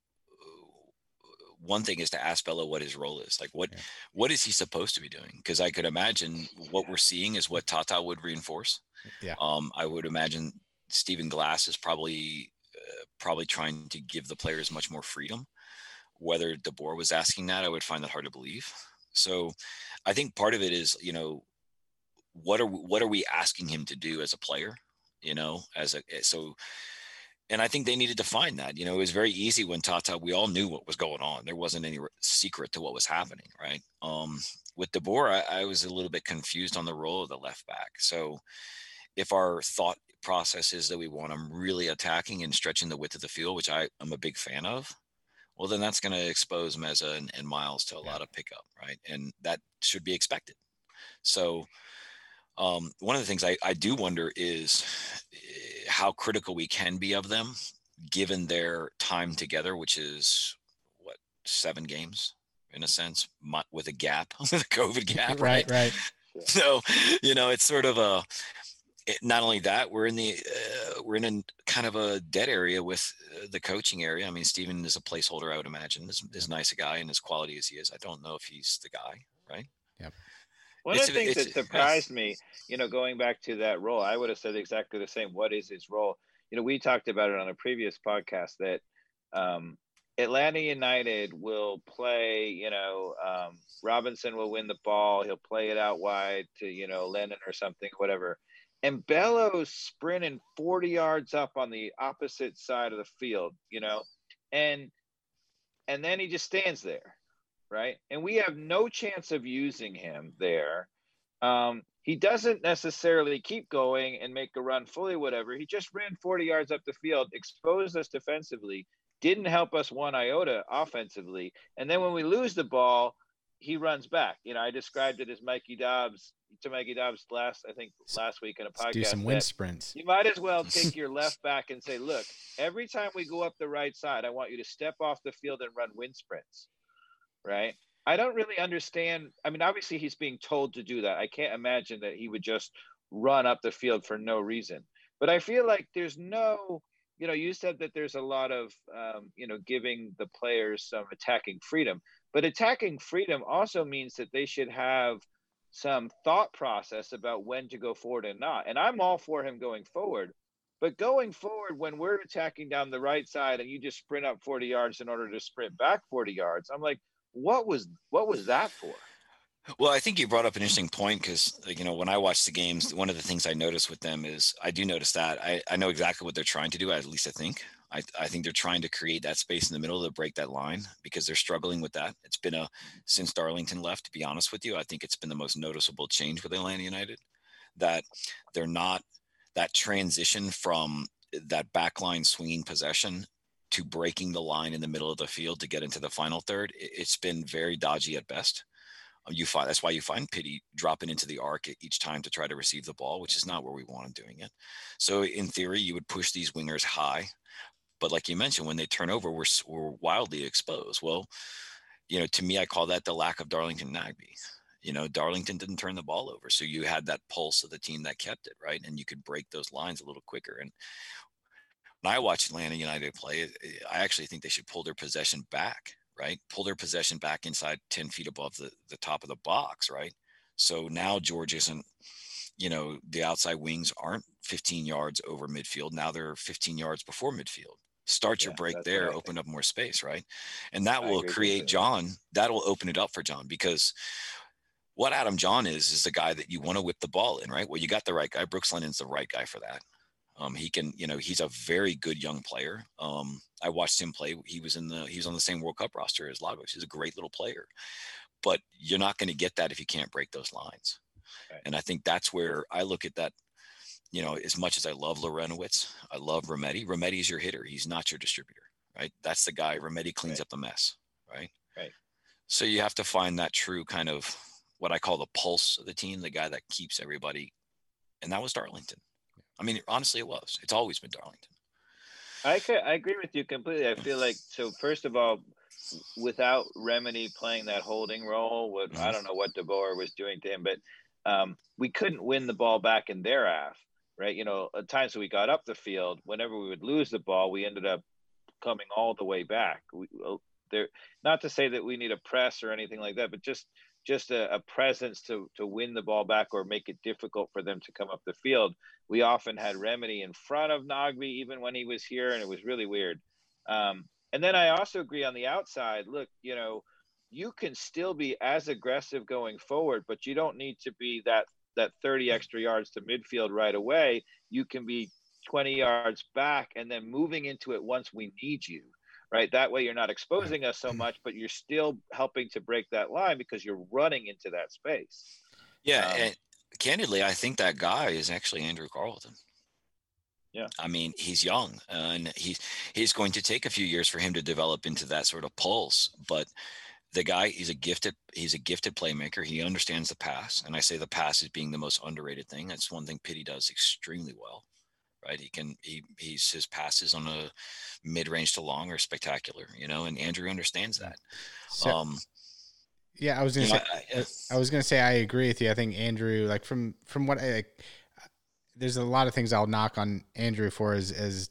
Speaker 3: one thing is to ask Bello what his role is. Like, what yeah. what is he supposed to be doing? Because I could imagine what we're seeing is what Tata would reinforce. Yeah. Um, I would imagine Stephen Glass is probably uh, probably trying to give the players much more freedom. Whether DeBoer was asking that, I would find that hard to believe. So, I think part of it is, you know, what are what are we asking him to do as a player, you know, as a eh, so and I think they needed to find that. You know, it was very easy when Tata. We all knew what was going on. There wasn't any secret to what was happening, right? Um, with DeBoer, I, I was a little bit confused on the role of the left back. So, if our thought process is that we want them really attacking and stretching the width of the field, which I am a big fan of, well, then that's going to expose Meza and, and Miles to a yeah. lot of pickup, right? And that should be expected. So, um, one of the things I, I do wonder is how critical we can be of them given their time together, which is what seven games in a sense, with a gap, with a COVID gap,
Speaker 1: right? Right. right.
Speaker 3: So, you know, it's sort of a. It, not only that, we're in the uh, we're in a kind of a dead area with uh, the coaching area. I mean, Stephen is a placeholder, I would imagine. As, as nice a guy and as quality as he is, I don't know if he's the guy, right?
Speaker 1: Yep.
Speaker 2: One it's, of the things that surprised me, you know, going back to that role, I would have said exactly the same. What is his role? You know, we talked about it on a previous podcast that um, Atlanta United will play, you know, um, Robinson will win the ball. He'll play it out wide to, you know, Lennon or something, whatever. And Bello's sprinting 40 yards up on the opposite side of the field, you know, and and then he just stands there right? And we have no chance of using him there. Um, he doesn't necessarily keep going and make a run fully, whatever. He just ran 40 yards up the field, exposed us defensively, didn't help us one iota offensively. And then when we lose the ball, he runs back. You know, I described it as Mikey Dobbs to Mikey Dobbs last, I think last week in a podcast. Let's
Speaker 1: do some wind sprints.
Speaker 2: You might as well take your left back and say, look, every time we go up the right side, I want you to step off the field and run wind sprints right? I don't really understand. I mean, obviously he's being told to do that. I can't imagine that he would just run up the field for no reason. But I feel like there's no, you know, you said that there's a lot of, um, you know, giving the players some attacking freedom. But attacking freedom also means that they should have some thought process about when to go forward and not. And I'm all for him going forward. But going forward, when we're attacking down the right side and you just sprint up 40 yards in order to sprint back 40 yards, I'm like, what was what was that for?
Speaker 3: Well, I think you brought up an interesting point because, you know, when I watch the games, one of the things I notice with them is I do notice that I, I know exactly what they're trying to do. At least I think. I, I think they're trying to create that space in the middle to break that line because they're struggling with that. It's been a since Darlington left. To be honest with you, I think it's been the most noticeable change with Atlanta United that they're not that transition from that backline swinging possession to breaking the line in the middle of the field to get into the final third, it's been very dodgy at best. Um, you find that's why you find Pity dropping into the arc each time to try to receive the ball, which is not where we want him doing it. So in theory, you would push these wingers high, but like you mentioned, when they turn over, we're we're wildly exposed. Well, you know, to me, I call that the lack of Darlington Nagbe. You know, Darlington didn't turn the ball over, so you had that pulse of the team that kept it right, and you could break those lines a little quicker. And I watch Atlanta United play, eh, I actually think they should pull their possession back, right? Pull their possession back inside 10 feet above the, the top of the box, right? So now George isn't, you know, the outside wings aren't 15 yards over midfield. Now they're 15 yards before midfield. Start your break there, open up more space, right? And that I will create Jahn, that'll open it up for Jahn because what Adam Jahn is, is the guy that you want to whip the ball in, right? Well, you got the right guy. Brooks Lennon's the right guy for that. Um, he can, you know, he's a very good young player. Um, I watched him play. He was in the, he was on the same World Cup roster as Lagos. He's a great little player, but you're not going to get that if you can't break those lines. Right. And I think that's where I look at that. You know, as much as I love Larentowicz, I love Remedi. Remedi is your hitter. He's not your distributor, right? That's the guy. Remedi cleans right. up the mess, right?
Speaker 2: Right.
Speaker 3: So you have to find that true kind of what I call the pulse of the team, the guy that keeps everybody, and that was Darlington. I mean, honestly, it was. It's always been Darlington.
Speaker 2: I could, I agree with you completely. I feel like so. First of all, without Remedi playing that holding role, what mm-hmm. I don't know what DeBoer was doing to him, but um, we couldn't win the ball back in their half, right? You know, at times we got up the field, whenever we would lose the ball, we ended up coming all the way back. We, there, not to say that we need a press or anything like that, but just just a, a, presence to to win the ball back or make it difficult for them to come up the field. We often had Remedi in front of Nagbe even when he was here, and it was really weird. Um, and then I also agree on the outside. Look, you know, you can still be as aggressive going forward, but you don't need to be that that 30 extra yards to midfield right away, you can be 20 yards back and then moving into it once we need you. Right. That way you're not exposing us so much, but you're still helping to break that line because you're running into that space.
Speaker 3: Yeah. Um, and candidly, I think that guy is actually Andrew Carleton.
Speaker 2: Yeah.
Speaker 3: I mean, he's young and he's he's going to take a few years for him to develop into that sort of pulse, but the guy he's a gifted he's a gifted playmaker he understands the pass and i say the pass is being the most underrated thing that's one thing Pity does extremely well right he can he he's his passes on a mid-range to long are spectacular you know and andrew understands that so, um
Speaker 1: yeah i was gonna say know, I, I, was gonna say i agree with you i think andrew like from from what i like, there's a lot of things i'll knock on andrew for as as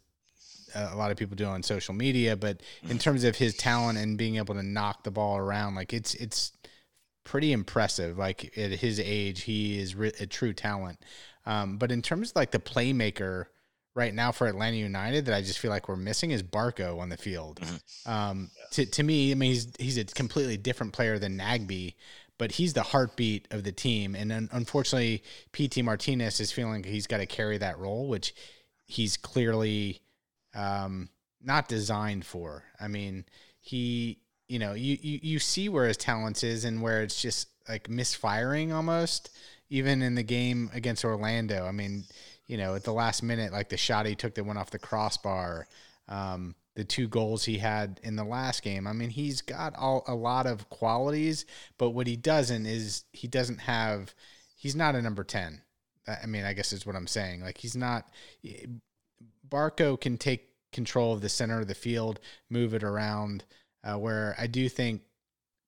Speaker 1: a lot of people do on social media, but in mm-hmm. terms of his talent and being able to knock the ball around, like it's it's pretty impressive. Like at his age, he is a true talent. Um, but in terms of like the playmaker right now for Atlanta United, that I just feel like we're missing is Barco on the field. Mm-hmm. Um, to to me, I mean he's he's a completely different player than Nagbe. But he's the heartbeat of the team, and unfortunately, Pity Martinez is feeling he's got to carry that role, which he's clearly um, not designed for. I mean, he, you know, you, you, you see where his talents is and where it's just like misfiring almost, even in the game against Orlando. I mean, you know, at the last minute, like the shot he took that went off the crossbar, um, the two goals he had in the last game. I mean, he's got all, a lot of qualities, but what he doesn't is he doesn't have, he's not a number 10. I mean, I guess is what I'm saying. Like he's not Barco can take control of the center of the field, move it around. Uh, where I do think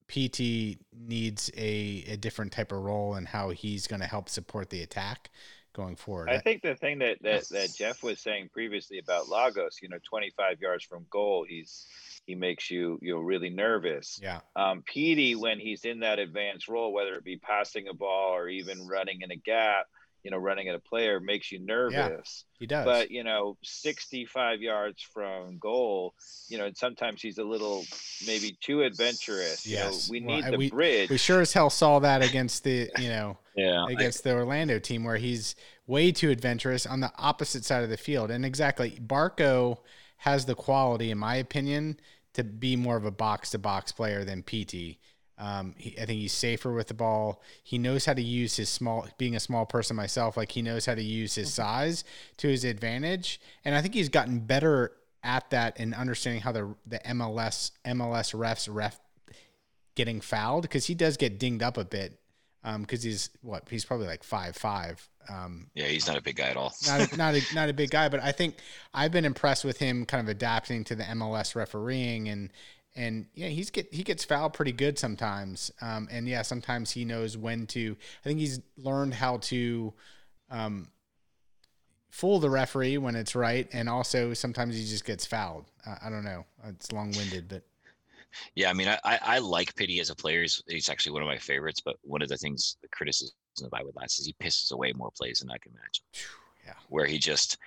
Speaker 1: Pity needs a, a different type of role and how he's going to help support the attack going forward.
Speaker 2: I think the thing that, that that Jeff was saying previously about Lagos, you know, 25 yards from goal, he's he makes you you know really nervous.
Speaker 1: Yeah.
Speaker 2: Um, Pity when he's in that advanced role, whether it be passing a ball or even running in a gap, you know, running at a player makes you nervous.
Speaker 1: Yeah, he does.
Speaker 2: But, you know, 65 yards from goal, you know, and sometimes he's a little maybe too adventurous. Yes. You know, we well, need the
Speaker 1: we,
Speaker 2: bridge.
Speaker 1: We sure as hell saw that against the, you know,
Speaker 3: yeah,
Speaker 1: against I, the Orlando team where he's way too adventurous on the opposite side of the field. And exactly, Barco has the quality, in my opinion, to be more of a box to box player than Pity. Um, he, I think he's safer with the ball. He knows how to use his small, being a small person myself, like he knows how to use his mm-hmm. size to his advantage. And I think he's gotten better at that and understanding how the the MLS MLS refs ref getting fouled because he does get dinged up a bit because um, he's what he's probably like five five. Um,
Speaker 3: yeah, he's not a big guy at all.
Speaker 1: not a, not a, not a big guy, but I think I've been impressed with him kind of adapting to the MLS refereeing and and yeah, he's get he gets fouled pretty good sometimes. Um, and yeah, sometimes he knows when to. I think he's learned how to um, fool the referee when it's right, and also sometimes he just gets fouled. Uh, I don't know. It's long winded, but
Speaker 3: yeah, I mean, I, I like Pity as a player. He's, he's actually one of my favorites. But one of the things, the criticism of I would last is he pisses away more plays than I can imagine.
Speaker 1: Yeah,
Speaker 3: where he just,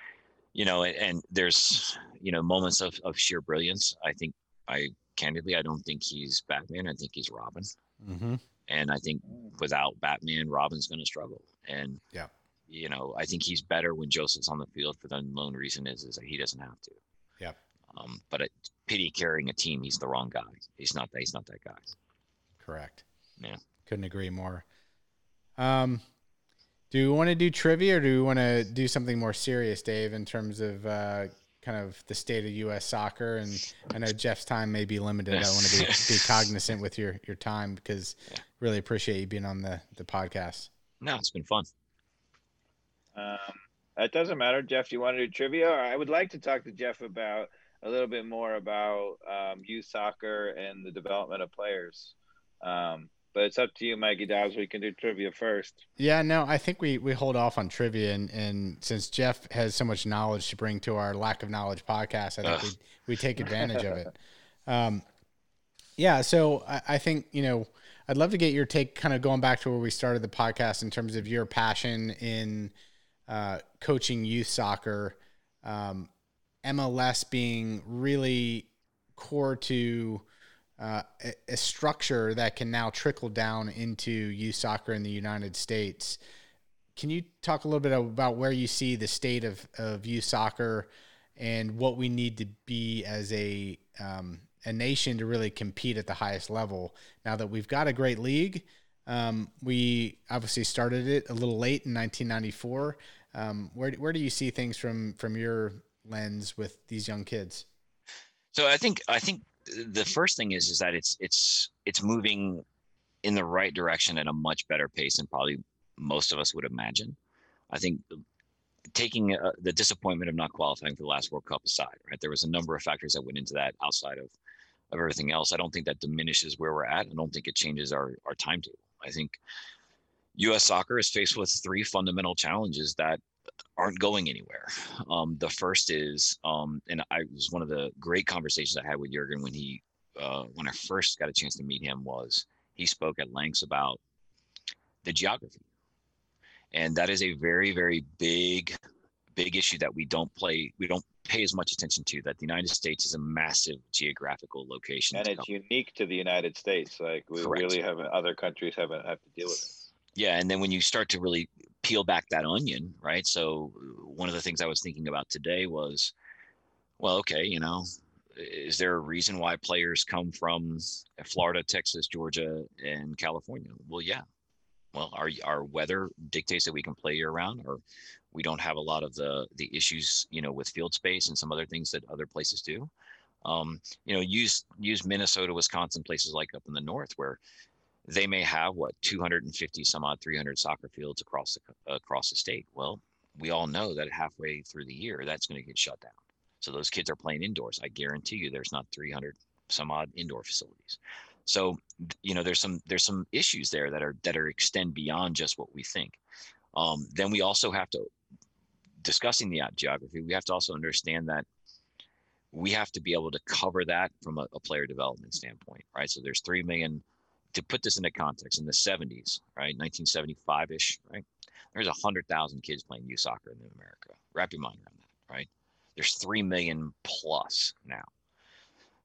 Speaker 3: you know, and, and there's you know moments of, of sheer brilliance. I think I candidly, I don't think he's Batman. I think he's Robin.
Speaker 1: Mm-hmm.
Speaker 3: And I think without Batman, Robin's going to struggle. And
Speaker 1: yeah,
Speaker 3: you know, I think he's better when Josef's on the field for the lone reason is is that he doesn't have to.
Speaker 1: Yeah.
Speaker 3: Um, but it, Pity carrying a team, he's the wrong guy. He's not that. He's not that guy.
Speaker 1: Correct.
Speaker 3: Yeah.
Speaker 1: Couldn't agree more. Um, do we want to do trivia or do we want to do something more serious, Dave, in terms of uh, kind of the state of U.S. soccer. And I know Jeff's time may be limited. I want to be, be cognizant with your, your time because yeah. really appreciate you being on the, the podcast.
Speaker 3: No, it's been fun.
Speaker 2: Um, it doesn't matter, Jeff. Do you want to do trivia? I would like to talk to Jeff about a little bit more about um, youth soccer and the development of players. Um, but it's up to you, Mikey Dobbs. We can do trivia first.
Speaker 1: Yeah, no, I think we, we hold off on trivia, and, and since Jeff has so much knowledge to bring to our lack of knowledge podcast, I think we we take advantage of it. Um, yeah, so I, I think you know I'd love to get your take, kind of going back to where we started the podcast in terms of your passion in uh, coaching youth soccer, um, MLS being really core to uh, a, structure that can now trickle down into youth soccer in the United States. can you talk a little bit about where you see the state of, of youth soccer and what we need to be as a um, a nation to really compete at the highest level? Now that we've got a great league, um, we obviously started it a little late in 1994. Um, where where do you see things from from your lens with these young kids?
Speaker 3: So I think I think the first thing is is that it's it's it's moving in the right direction at a much better pace than probably most of us would imagine. I think taking uh, the disappointment of not qualifying for the last World Cup aside, right? There was a number of factors that went into that outside of of everything else. I don't think that diminishes where we're at. I don't think it changes our our timetable. I think U.S. soccer is faced with three fundamental challenges that aren't going anywhere. Um, the first is, um, and I was one of the great conversations I had with Jurgen when he, uh, when I first got a chance to meet him, was he spoke at lengths about the geography, and that is a very, very big, big issue that we don't play, we don't pay as much attention to. That the United States is a massive geographical location,
Speaker 2: and it's unique to the United States. Like we Correct. really haven't, other countries haven't have to deal with it.
Speaker 3: Yeah, and then when you start to really peel back that onion, right? So one of the things I was thinking about today was, well, okay, you know, is there a reason why players come from Florida, Texas, Georgia, and California? Well, yeah. Well, our our weather dictates that we can play year round, or we don't have a lot of the the issues, you know, with field space and some other things that other places do. Um, you know, use use Minnesota, Wisconsin, places like up in the north where they may have what 250 some odd 300 soccer fields across the across the state. Well we all know that halfway through the year that's going to get shut down. So those kids are playing indoors. I guarantee you there's not 300 some odd indoor facilities. So you know there's some there's some issues there that are that are extend beyond just what we think. Um, then we also have to discussing the geography we have to also understand that we have to be able to cover that from a, a player development standpoint right? So there's 3 million to put this into context, in the 70s, right, 1975 ish, right, there's 100,000 kids playing youth soccer in America. Wrap your mind around that, right? There's 3 million plus now.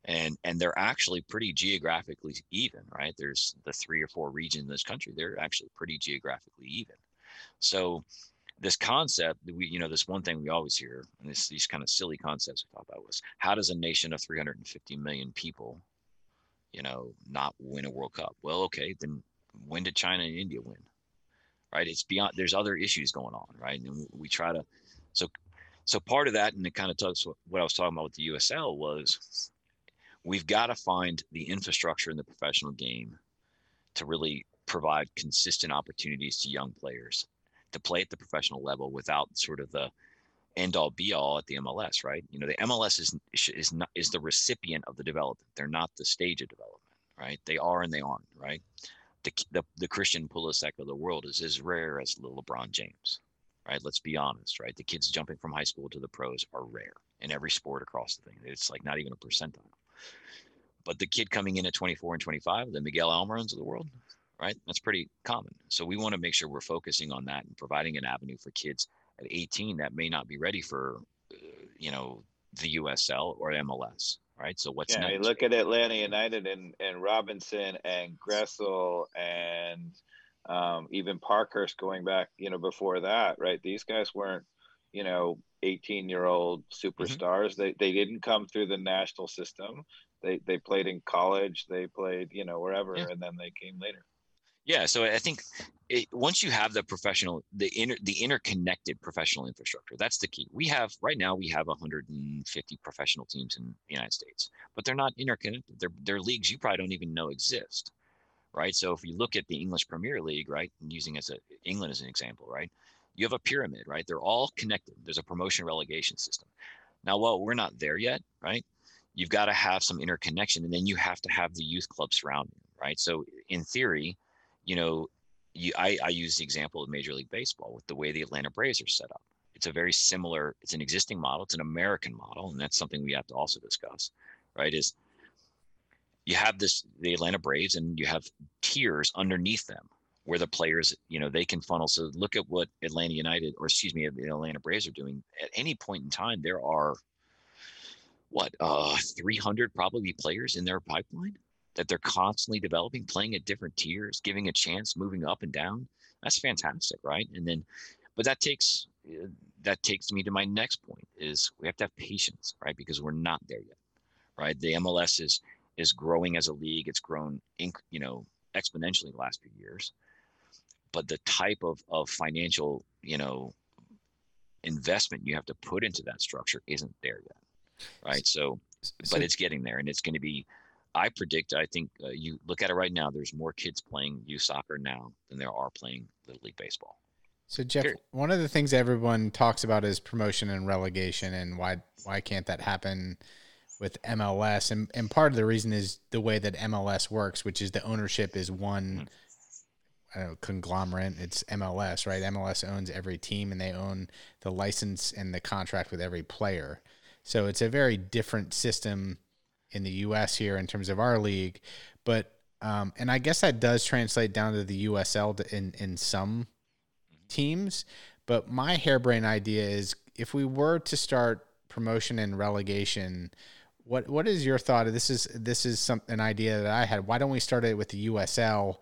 Speaker 3: And, and they're actually pretty geographically even, right? There's the three or four regions in this country, they're actually pretty geographically even. So, this concept we you know this one thing we always hear and this these kind of silly concepts we talk about was how does a nation of 350 million people you know, not win a World Cup. Well, okay, then when did China and India win? Right? It's beyond. There's other issues going on, right? And we try to. So, so part of that, and it kind of talks what I was talking about with the USL was, we've got to find the infrastructure in the professional game to really provide consistent opportunities to young players to play at the professional level without sort of the end all be all at the MLS, right? You know, the MLS is is not is the recipient of the development. They're not the stage of development, right? They are and they aren't, right? The the, the Christian Pulisic of the world is as rare as little LeBron James, right? Let's be honest, right? The kids jumping from high school to the pros are rare in every sport across the thing. It's like not even a percentile. But the kid coming in at 24 and 25, the Miguel Almirons of the world, right? That's pretty common. So we want to make sure we're focusing on that and providing an avenue for kids at 18 that may not be ready for, uh, you know, the USL or MLS, right? So what's
Speaker 2: yeah,
Speaker 3: next?
Speaker 2: Look at Atlanta United and, and Robinson and Gressel and um, even Parkhurst going back, you know, before that, right? These guys weren't, you know, 18 year old mm-hmm. superstars. Mm-hmm. They, they didn't come through the national system. They, they played in college, they played, you know, wherever, yeah. and then they came later.
Speaker 3: Yeah, so I think it, once you have the professional, the inter, the interconnected professional infrastructure, that's the key. We have right now we have 150 professional teams in the United States, but they're not interconnected. They're they're leagues you probably don't even know exist, right? So if you look at the English Premier League, right, using as a England as an example, right, you have a pyramid, right? They're all connected. There's a promotion relegation system. Now, while we're not there yet, right, you've got to have some interconnection, and then you have to have the youth club surrounding, right? So in theory you know, you, I, I use the example of Major League Baseball with the way the Atlanta Braves are set up. It's a very similar, it's an existing model, it's an American model, and that's something we have to also discuss, right? Is you have this the Atlanta Braves and you have tiers underneath them where the players, you know, they can funnel. So look at what Atlanta United, or excuse me, the Atlanta Braves are doing. At any point in time, there are what uh 300 probably players in their pipeline that they're constantly developing, playing at different tiers, giving a chance, moving up and down. That's fantastic, right? And then, but that takes uh, that takes me to my next point is we have to have patience, right? Because we're not there yet, right? The MLS is is growing as a league. It's grown, in, you know, exponentially the last few years. But the type of of financial, you know, investment you have to put into that structure isn't there yet, right? So, so but it's getting there, and it's going to be I predict, I think uh, you look at it right now, there's more kids playing youth soccer now than there are playing Little League Baseball.
Speaker 1: So Jeff, Period. one of the things everyone talks about is promotion and relegation, and why why can't that happen with MLS? And and part of the reason is the way that MLS works, which is the ownership is one mm-hmm. know, conglomerate. It's MLS, right? MLS owns every team, and they own the license and the contract with every player. So it's a very different system in the U.S. here in terms of our league, but um, and I guess that does translate down to the USL in in some teams. But my harebrained idea is if we were to start promotion and relegation, what what is your thought? This is this is some an idea that I had. Why don't we start it with the USL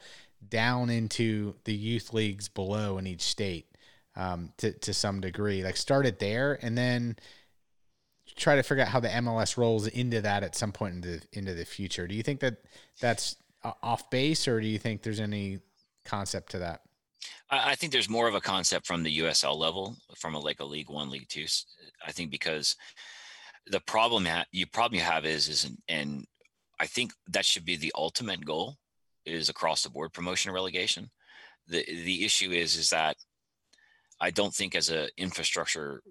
Speaker 1: down into the youth leagues below in each state um, to to some degree? Like start it there, and then try to figure out how the MLS rolls into that at some point into into the future. Do you think that that's uh, off base, or do you think there's any concept to that?
Speaker 3: I think there's more of a concept from the USL level, from a like a League One, League Two. I think because the problem ha- you have is is and I think that should be the ultimate goal is across the board promotion and relegation. The the issue is is that I don't think as a infrastructure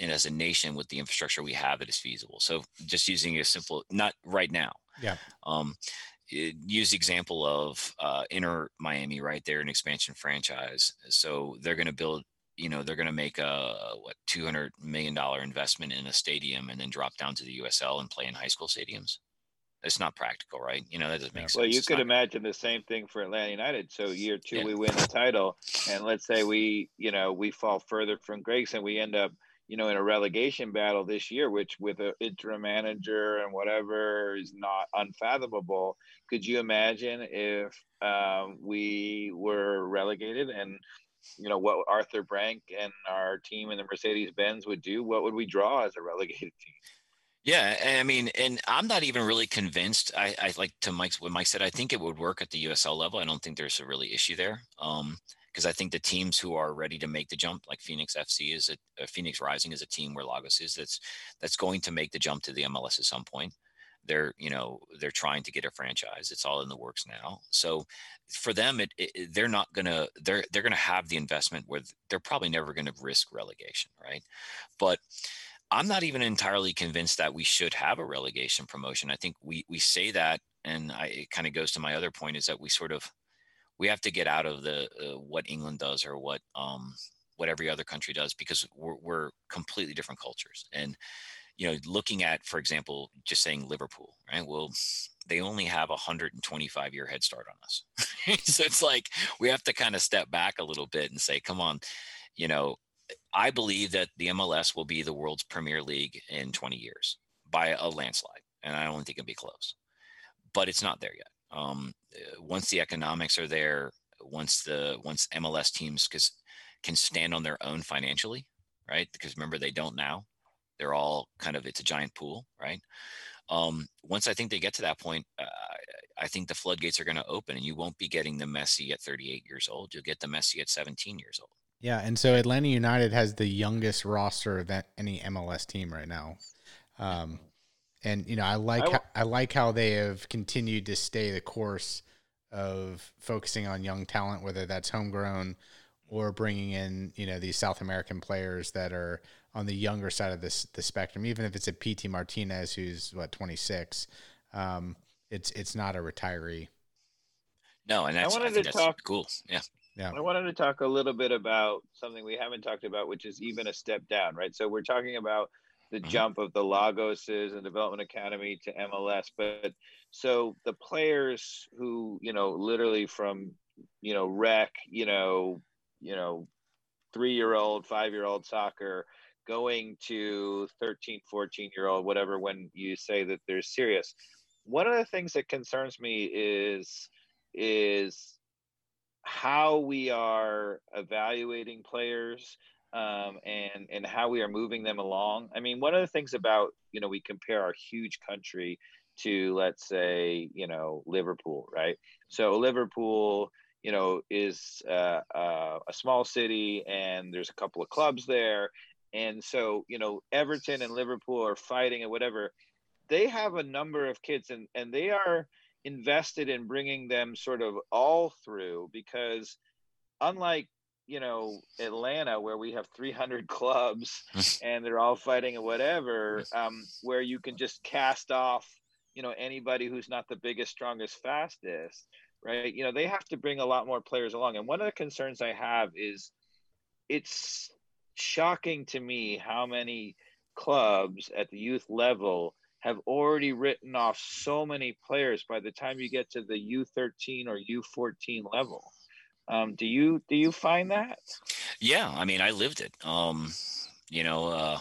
Speaker 3: and as a nation with the infrastructure we have, it is feasible. So just using a simple, not right now.
Speaker 1: Yeah.
Speaker 3: Um, use the example of uh, Inter Miami, right? They're an expansion franchise, so they're going to build. You know, they're going to make a what two hundred million dollar investment in a stadium and then drop down to the USL and play in high school stadiums it's not practical, right? You know, that doesn't make sense.
Speaker 2: Well, you it's could not... imagine the same thing for Atlanta United. So year two, yeah. we win the title, and let's say we, you know, we fall further from Grayson, we end up, you know, in a relegation battle this year, which with an interim manager and whatever is not unfathomable. Could you imagine if um, we were relegated and you know what Arthur Blank and our team in the Mercedes Benz would do? What would we draw as a relegated team?
Speaker 3: Yeah, I mean, and I'm not even really convinced. I, I like to Mike's what Mike said. I think it would work at the USL level. I don't think there's a really issue there. Um, because I think the teams who are ready to make the jump, like Phoenix FC is a uh, Phoenix Rising is a team where Lagos is that's that's going to make the jump to the MLS at some point. They're you know they're trying to get a franchise. It's all in the works now. So for them, it, it they're not gonna they're they're gonna have the investment where they're probably never to risk relegation, right? But I'm not even entirely convinced that we should have a relegation promotion. I think we we say that, and I, it kind of goes to my other point is that we sort of we have to get out of the uh, what England does or what um, what every other country does because we're, we're completely different cultures. And you know, looking at, for example, just saying Liverpool, right? Well, they only have a 125 year head start on us. so it's like we have to kind of step back a little bit and say, come on, you know, I believe that the MLS will be the world's premier league in 20 years by a landslide, and I don't think it'll be close. But it's not there yet. Um, uh, once the economics are there, once the once MLS teams can stand on their own financially, right? Because remember they don't now. They're all kind of it's a giant pool, right? Um, once I think they get to that point, uh, I think the floodgates are going to open, and you won't be getting the Messi at 38 years old. You'll get the Messi at 17 years old.
Speaker 1: Yeah, and so Atlanta United has the youngest roster of any MLS team right now. Um, and you know, I like I, how, I like how they have continued to stay the course of focusing on young talent, whether that's homegrown or bringing in you know these South American players that are on the younger side of this the spectrum. Even if it's a Pity Martinez who's what twenty six, um, it's it's not a retiree.
Speaker 3: No, and that's, I wanted I to talk cool. Yeah,
Speaker 2: yeah. I wanted to talk a little bit about something we haven't talked about, which is even a step down, right? So we're talking about the mm-hmm. jump of the Lagoses and Development Academy to MLS, but so the players who, you know, literally from, you know, rec, you know, you know, three year old, five year old soccer going to 13, 14 year old, whatever, when you say that they're serious. One of the things that concerns me is, is how we are evaluating players um, and and how we are moving them along. I mean, one of the things about you know we compare our huge country to let's say you know Liverpool, right? So Liverpool, you know, is uh, uh, a small city, and there's a couple of clubs there, and so you know Everton and Liverpool are fighting and whatever. They have a number of kids, and and they are invested in bringing them sort of all through because unlike you know Atlanta where we have 300 clubs and they're all fighting or whatever um, where you can just cast off you know anybody who's not the biggest strongest fastest right? You know they have to bring a lot more players along. And one of the concerns I have is it's shocking to me how many clubs at the youth level have already written off so many players by the time you get to the U13 or U14 level um, do you do you find that?
Speaker 3: Yeah, I mean, I lived it. Um, you know, uh,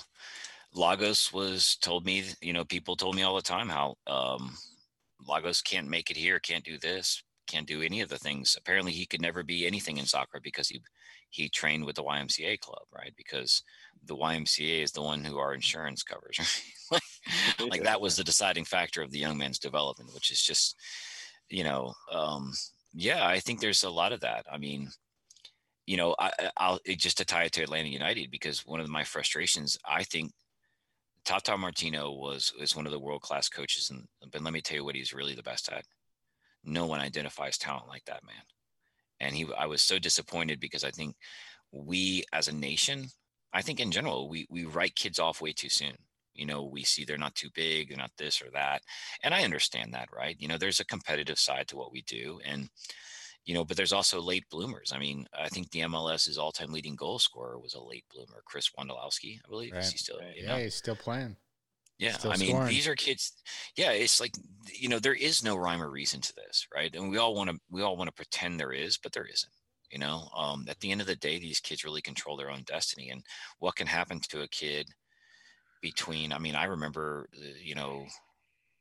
Speaker 3: Lagos was told me. You know, people told me all the time how um, Lagos can't make it here, can't do this, can't do any of the things. Apparently, he could never be anything in soccer because he he trained with the YMCA club, right? Because the YMCA is the one who our insurance covers. Right? like, that was the deciding factor of the young man's development, which is just, you know, um, yeah, I think there's a lot of that. I mean, you know, I, will just to tie it to Atlanta United because one of my frustrations, I think Tata Martino was is one of the world class coaches, and but let me tell you what he's really the best at. No one identifies talent like that man, and he. I was so disappointed because I think we as a nation, I think in general, we we write kids off way too soon you know we see they're not too big they're not this or that and i understand that right? You know there's a competitive side to what we do and you know but there's also late bloomers. I mean i think the mls's all-time leading goal scorer was a late bloomer chris wondolowski i believe. Right. is he still
Speaker 1: yeah. Know? he's still playing.
Speaker 3: Yeah still i mean these are kids yeah it's like you know there is no rhyme or reason to this right? And we all want to we all want to pretend there is but there isn't you know? Um, at the end of the day these kids really control their own destiny and what can happen to a kid between i mean i remember uh, you know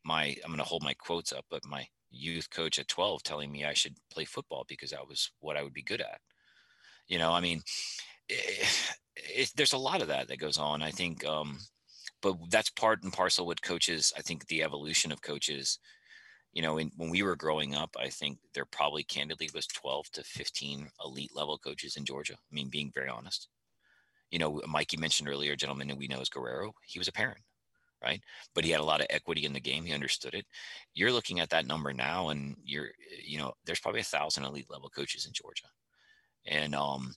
Speaker 3: my i'm going to hold my quotes up but my youth coach at 12 telling me i should play football because that was what i would be good at. You know i mean it, eh, it, there's a lot of that that goes on i think um, but that's part and parcel with coaches i think the evolution of coaches you know in, when we were growing up i think there probably candidly was 12 to 15 elite level coaches in georgia i mean being very honest you know, Mikey mentioned earlier, a gentleman that we know as Guerrero, he was a parent, right? But he had a lot of equity in the game. He understood it. You're looking at that number now, and you're, you know, there's probably a thousand elite level coaches in Georgia, and um,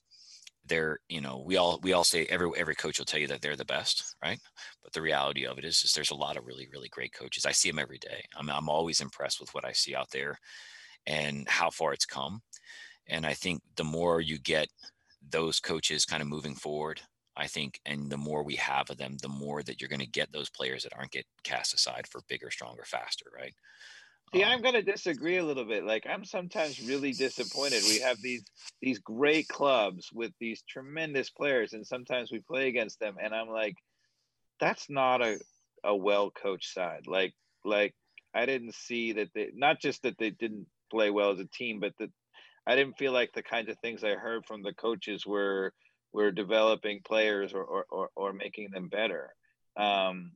Speaker 3: they're, you know, we all we all say every every coach will tell you that they're the best, right? But the reality of it is, is there's a lot of really really great coaches. I see them every day. I'm I'm always impressed with what I see out there, and how far it's come. And I think the more you get those coaches kind of moving forward. I think, and the more we have of them, the more that you're going to get those players that aren't get cast aside for bigger, stronger, faster, right?
Speaker 2: See, um, I'm going to disagree a little bit. Like, I'm sometimes really disappointed. We have these these great clubs with these tremendous players, and sometimes we play against them, and I'm like, that's not a a well coached side. Like, like I didn't see that they not just that they didn't play well as a team, but that I didn't feel like the kinds of things I heard from the coaches were were developing players or or, or, or making them better. Um,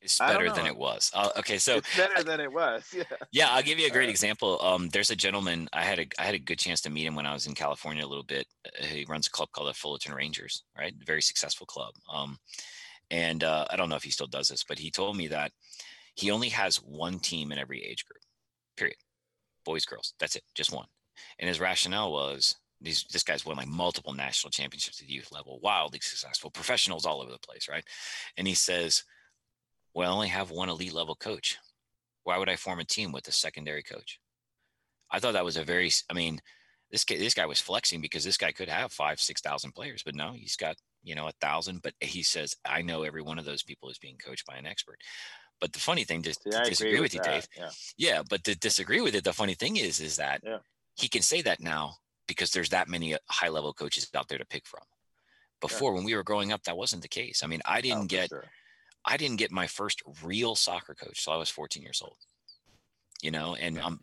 Speaker 3: it's better than it was. Uh, okay, so
Speaker 2: it's better than it was. Yeah.
Speaker 3: Yeah, I'll give you a great uh, example. Um, there's a gentleman I had a I had a good chance to meet him when I was in California a little bit. Uh, he runs a club called the Fullerton Rangers, right? Very successful club. Um, and uh, I don't know if he still does this, but he told me that he only has one team in every age group. Period boys, girls. That's it, just one. And his rationale was these this guy's won like multiple national championships at the youth level, wildly successful, professionals all over the place, right? And he says, Well, I only have one elite level coach. Why would I form a team with a secondary coach? I thought that was a very I mean, this guy, this guy was flexing because this guy could have five, six thousand players, but no, he's got, you know, a thousand. But he says, I know every one of those people is being coached by an expert. But the funny thing, to, to disagree with, with you, Dave. Yeah. yeah, but to disagree with it, the funny thing is, is that yeah. he can say that now because there's that many uh, high level coaches out there to pick from. Before, yeah. when we were growing up, that wasn't the case. I mean, I didn't oh, get, sure. I didn't get my first real soccer coach till I was 14 years old. You know, and I'm,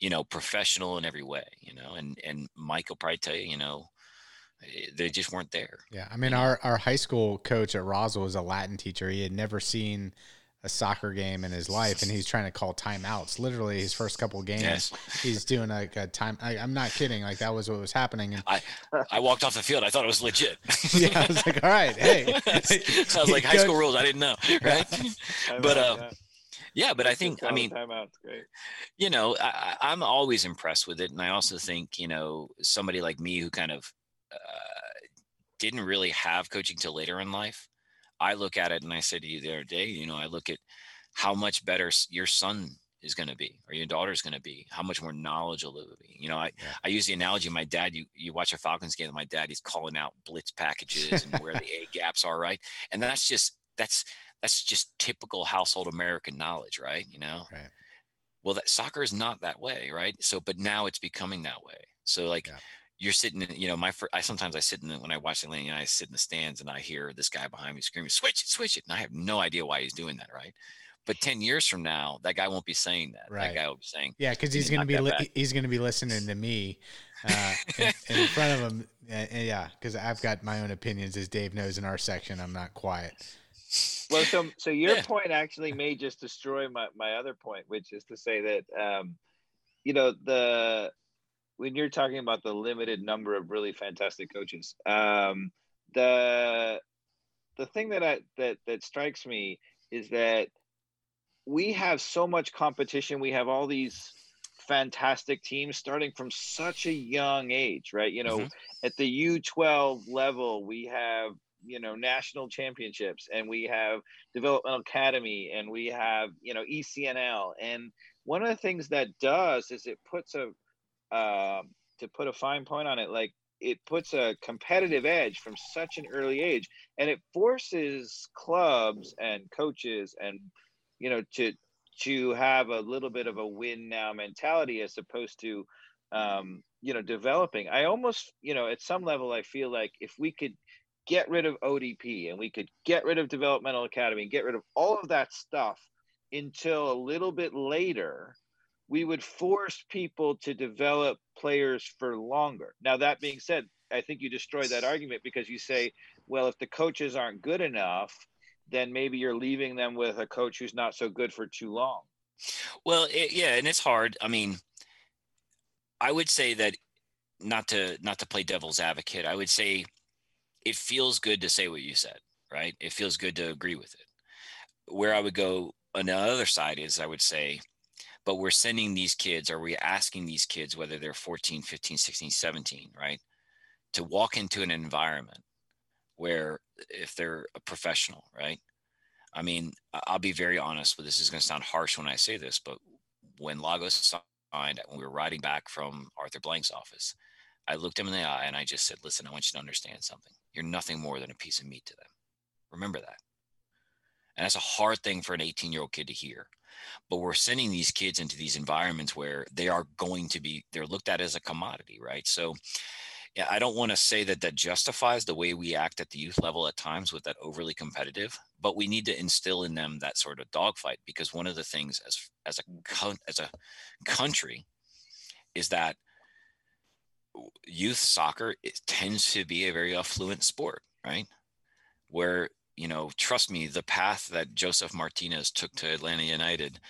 Speaker 3: you know, professional in every way, you know, and, and Mike will probably tell you, you know, eh, they just weren't there.
Speaker 1: Yeah. I mean, our, our high school coach at Roswell was a Latin teacher. He had never seen a soccer game in his life and he's trying to call timeouts. Literally his first couple games, yes. he's doing like a time. I, am not kidding. Like that was what was happening. And
Speaker 3: I, I walked off the field. I thought it was legit.
Speaker 1: yeah. I was like, all right. Hey,
Speaker 3: so I was like high school rules. I didn't know. Right. but, uh, yeah, but I think I mean,
Speaker 2: great.
Speaker 3: You know, I, I'm always impressed with it, and I also think you know somebody like me who kind of uh, didn't really have coaching till later in life. I look at it and I say to you the other day, you know, I look at how much better your son is going to be or your daughter is going to be how much more knowledgeable it will be. You know i yeah. i use the analogy of my dad you you watch a falcons game my dad he's calling out blitz packages and where the a gaps are right? And that's just that's that's just typical household american knowledge right? You know?
Speaker 1: Right.
Speaker 3: Well that soccer is not that way right? So but now it's becoming that way. So like yeah you're sitting in, you know, my, I sometimes I sit in the, when I watch the lane, I sit in the stands and I hear this guy behind me screaming, switch it, switch it. And I have no idea why he's doing that. Right. But 10 years from now, that guy won't be saying that.
Speaker 1: Right.
Speaker 3: That guy will be saying,
Speaker 1: yeah, cause he's going to be, li- he's going to be listening to me uh, in, in, front of him. Uh, yeah. Cause I've got my own opinions as Dave knows in our section. I'm not quiet.
Speaker 2: Well, so, so your yeah. point actually may just destroy my, my other point, which is to say that, um, you know, the, when you're talking about the limited number of really fantastic coaches, um, the the thing that I that that strikes me is that we have so much competition. We have all these fantastic teams starting from such a young age, right? You know, mm-hmm. at the U12 level, we have you know national championships and we have developmental academy and we have you know ecnl and one of the things that does is it puts a um, to put a fine point on it, like it puts a competitive edge from such an early age, and it forces clubs and coaches and you know to to have a little bit of a win now mentality as opposed to um, you know developing. I almost you know at some level I feel like if we could get rid of ODP and we could get rid of developmental academy and get rid of all of that stuff until a little bit later we would force people to develop players for longer. Now, that being said, I think you destroy that argument because you say, well, if the coaches aren't good enough, then maybe you're leaving them with a coach who's not so good for too long.
Speaker 3: Well, it, yeah, and it's hard. I mean, I would say that not to not to play devil's advocate, I would say it feels good to say what you said, right? It feels good to agree with it. Where I would go on the other side is I would say but we're sending these kids are we're asking these kids whether they're 14 15 16 17 right to walk into an environment where if they're a professional right? I mean i'll be very honest but this is going to sound harsh when i say this but when lagos signed when we were riding back from arthur blank's office i looked him in the eye and i just said listen i want you to understand something. You're nothing more than a piece of meat to them. Remember that. And that's a hard thing for an 18 year old kid to hear but we're sending these kids into these environments where they are going to be they're looked at as a commodity right so yeah, I don't want to say that that justifies the way we act at the youth level at times with that overly competitive, but we need to instill in them that sort of dogfight because one of the things as as a as a country is that youth soccer tends to be a very affluent sport, right? Where you know, trust me, the path that Josef Martinez took to Atlanta United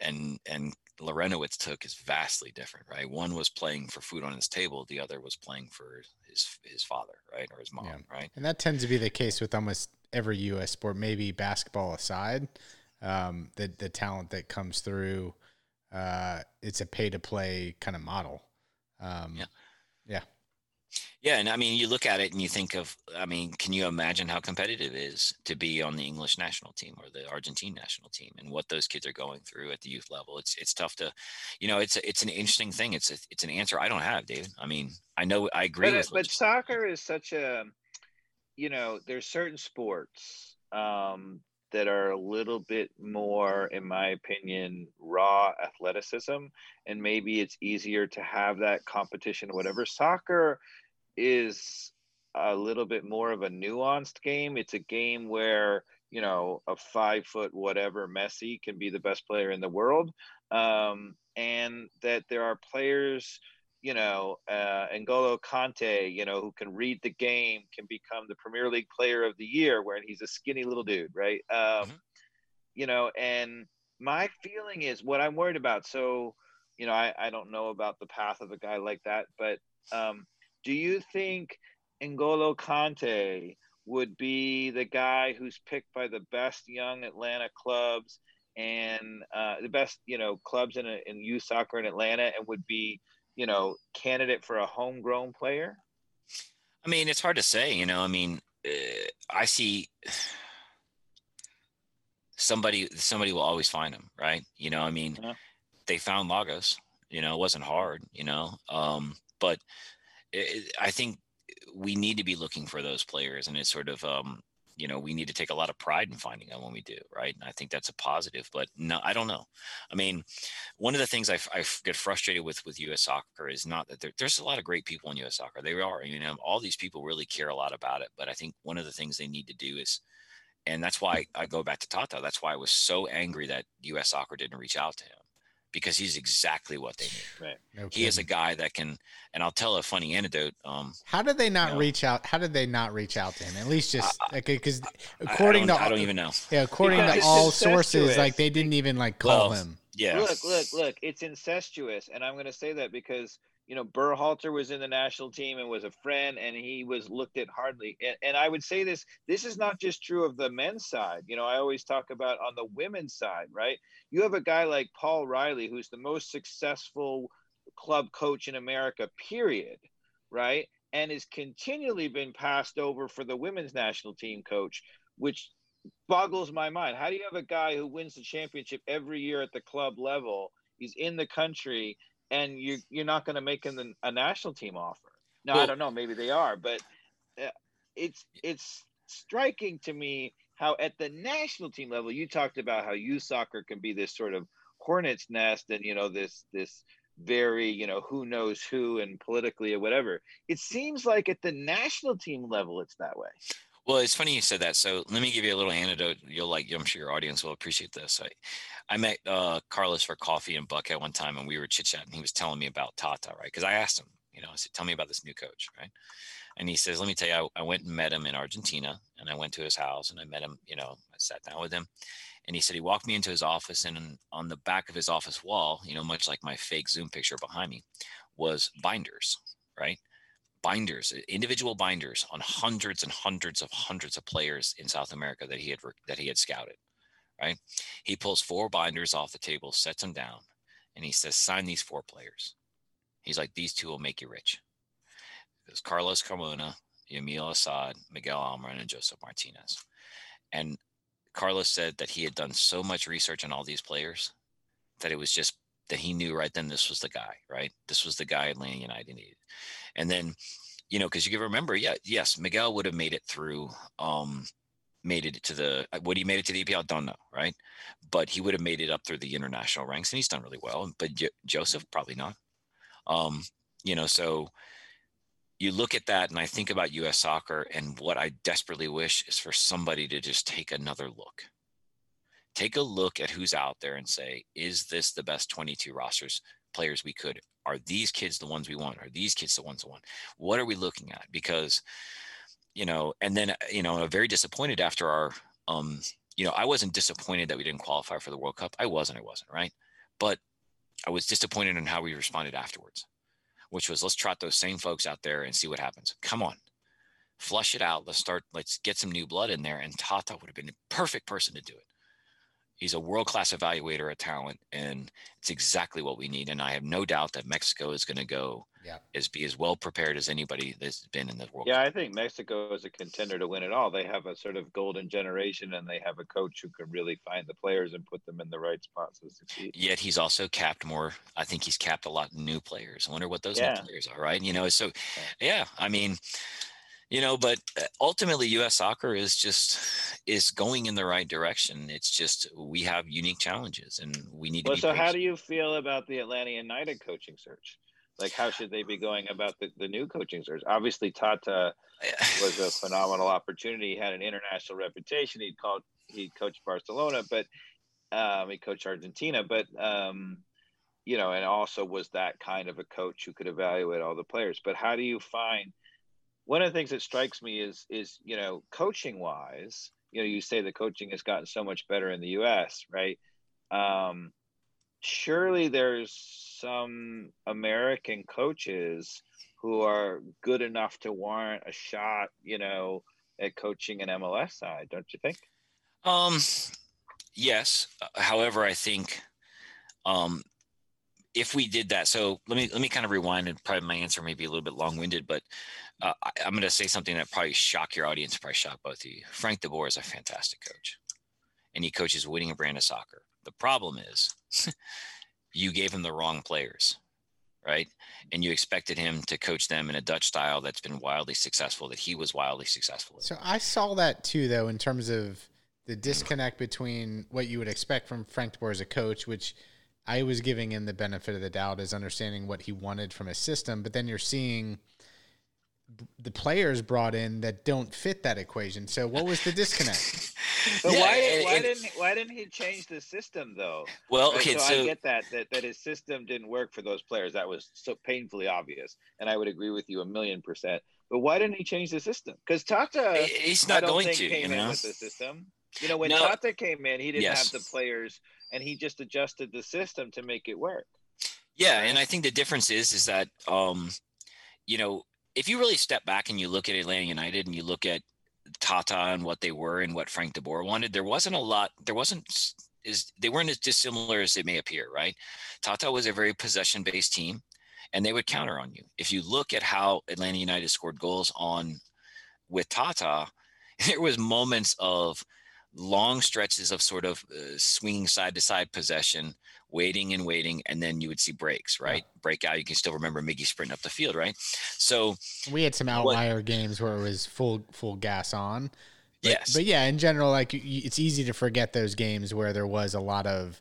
Speaker 3: and and Larentowicz took is vastly different, right? One was playing for food on his table, the other was playing for his his father, right, or his mom, yeah. right?
Speaker 1: And that tends to be the case with almost every U.S. sport, maybe basketball aside. Um, the the talent that comes through, uh, it's a pay to play kind of model. Um,
Speaker 3: yeah,
Speaker 1: yeah.
Speaker 3: Yeah, and I mean, you look at it and you think of, I mean, can you imagine how competitive it is to be on the English national team or the Argentine national team, and what those kids are going through at the youth level? It's it's tough to, you know, it's it's an interesting thing. It's a, it's an answer I don't have, David. I mean, I know I agree
Speaker 2: but,
Speaker 3: with,
Speaker 2: but soccer is such a, you know, there's certain sports um, that are a little bit more, in my opinion, raw athleticism, and maybe it's easier to have that competition, whatever. Soccer is a little bit more of a nuanced game. It's a game where you know a five foot whatever Messi can be the best player in the world, um, and that there are players, you know, uh, N'Golo Kanté, you know, who can read the game, can become the Premier League Player of the Year, where he's a skinny little dude, right? Um, mm-hmm. You know, and my feeling is what I'm worried about. So, you know, I, I don't know about the path of a guy like that, but um, do you think N'Golo Kanté would be the guy who's picked by the best young Atlanta clubs and uh, the best, you know, clubs in, a, in youth soccer in Atlanta and would be, you know, candidate for a homegrown player?
Speaker 3: I mean, it's hard to say, you know, I mean, uh, I see somebody, somebody will always find him, right? You know, I mean, yeah. they found Lagos, you know, it wasn't hard, you know, um, but I think we need to be looking for those players, and it's sort of um, you know we need to take a lot of pride in finding them when we do right? And i think that's a positive but no i don't know. I mean one of the things I, I get frustrated with with us soccer is not that there, there's a lot of great people in us soccer. They are you know all these people really care a lot about it but i think one of the things they need to do is and that's why i go back to tata. That's why i was so angry that us soccer didn't reach out to him because he's exactly what they need.
Speaker 2: Right.
Speaker 3: No he is a guy that can, and I'll tell a funny anecdote. Um,
Speaker 1: how did they not you know, reach out? How did they not reach out to him? At least just like because according
Speaker 3: I
Speaker 1: to
Speaker 3: I don't even know.
Speaker 1: Yeah, according because to all sources, like they didn't even like call well, him.
Speaker 3: Yeah.
Speaker 2: Look, look, look! It's incestuous, and I'm going to say that because you know, Berhalter was in the national team and was a friend, and he was looked at hardly. And, and, I would say this: this is not just true of the men's side. You know, I always talk about on the women's side, right? You have a guy like Paul Riley, who's the most successful club coach in America, period, right? And has continually been passed over for the women's national team coach, which boggles my mind. How do you have a guy who wins the championship every year at the club level? He's in the country and you you're not going to make him a national team offer. No, well, I don't know. Maybe they are, but uh, it's it's striking to me how at the national team level you talked about how youth soccer can be this sort of hornet's nest and you know this this very you know who knows who and politically or whatever it seems like at the national team level it's that way
Speaker 3: well, it's funny you said that. So let me give you a little anecdote. You'll like, I'm sure your audience will appreciate this. I, I met uh, Carlos for coffee in Buckhead one time, and we were chit chatting. He was telling me about Tata, right? Because I asked him, you know, I said, "Tell me about this new coach," right? And he says, "Let me tell you, I, I went and met him in Argentina, and I went to his house, and I met him. You know, I sat down with him, and he said he walked me into his office, and on the back of his office wall, you know, much like my fake Zoom picture behind me, was binders, right? Binders, individual binders on hundreds and hundreds of hundreds of players in South America that he had that he had scouted. Right? He pulls four binders off the table, sets them down, and he says, "Sign these four players." He's like, "These two will make you rich." There's Carlos Carmona, Yamil Assad, Miguel Almiron, and Josef Martinez. And Carlos said that he had done so much research on all these players that it was just that he knew right then this was the guy, right? This was the guy Atlanta United needed. And then, you know, because you can remember, yeah, yes, Miguel would have made it through, um, made it to the uh, would he made it to the EPL? Don't know, right? But he would have made it up through the international ranks, and he's done really well. But J- Josef probably not. Um, you know, so you look at that, and I think about U.S. soccer, and what I desperately wish is for somebody to just take another look. Take a look at who's out there and say, is this the best 22 rosters players we could are these kids the ones we want? Are these kids the ones we want? What are we looking at? Because you know and then you know very disappointed after our um you know i wasn't disappointed that we didn't qualify for the world cup. I wasn't i wasn't right? But i was disappointed in how we responded afterwards which was let's trot those same folks out there and see what happens. Come on. Flush it out. Let's start let's get some new blood in there and tata would have been the perfect person to do it he's a world class evaluator of talent, and it's exactly what we need. And I have no doubt that Mexico is going to go yeah. is be as well prepared as anybody that's been in the world.
Speaker 2: Yeah, Cup. I think Mexico is a contender to win it all. They have a sort of golden generation, and they have a coach who can really find the players and put them in the right spots to succeed.
Speaker 3: Yet he's also capped more. I think he's capped a lot of new players. I wonder what those yeah. new players are. Right? You know, so yeah, I mean you know but uh, ultimately us soccer is just is going in the right direction. It's just we have unique challenges and we need
Speaker 2: well,
Speaker 3: to
Speaker 2: so patient. how do you feel about the atlanta united coaching search? Like how should they be going about the, the new coaching search? Obviously tata was a phenomenal opportunity. He had an international reputation. He called he coached barcelona but um, he coached argentina but um, you know, and also was that kind of a coach who could evaluate all the players. But how do you find one of the things that strikes me is is you know coaching wise, you know, you say the coaching has gotten so much better in the U.S. right? Um, surely there's some American coaches who are good enough to warrant a shot, you know, at coaching an MLS side, don't you think?
Speaker 3: Um, yes. However, I think um, if we did that, so let me let me kind of rewind and probably my answer may be a little bit long winded, but uh, I, am going to say something that probably shock your audience, probably shock both of you. Frank DeBoer is a fantastic coach, and he coaches winning a brand of soccer. The problem is, you gave him the wrong players, right? And you expected him to coach them in a Dutch style that's been wildly successful, that he was wildly successful. In.
Speaker 1: So I saw that too, though, in terms of the disconnect between what you would expect from Frank DeBoer as a coach, which I was giving him the benefit of the doubt as understanding what he wanted from his system, but then you're seeing the players brought in that don't fit that equation. So what was the disconnect?
Speaker 2: but yeah, why, and, why and, didn't why didn't he change the system though?
Speaker 3: Well, okay, so,
Speaker 2: so, I get that, that that his system didn't work for those players. That was so painfully obvious, and I would agree with you a million percent. But why didn't he change the system? Because Tata,
Speaker 3: he's not going to.
Speaker 2: Came
Speaker 3: you know?
Speaker 2: in with the system. You know, when no. Tata came in, he didn't yes. have the players, and he just adjusted the system to make it work.
Speaker 3: Yeah, and I think the difference is is that um, you know if you really step back and you look at Atlanta United and you look at Tata and what they were and what Frank De Boer wanted, there wasn't a lot. There wasn't is they weren't as dissimilar as it may appear, right? Tata was a very possession based team, and they would counter on you. If you look at how Atlanta United scored goals on with Tata, there was moments of long stretches of sort of uh, swinging side to side possession, waiting and waiting, and then you would see breaks, right? Yeah. Breakout. You can still remember Miggy sprinting up the field, right? So
Speaker 1: we had some outlier what, games where it was full full gas on. But,
Speaker 3: yes,
Speaker 1: but yeah, in general, like it's easy to forget those games where there was a lot of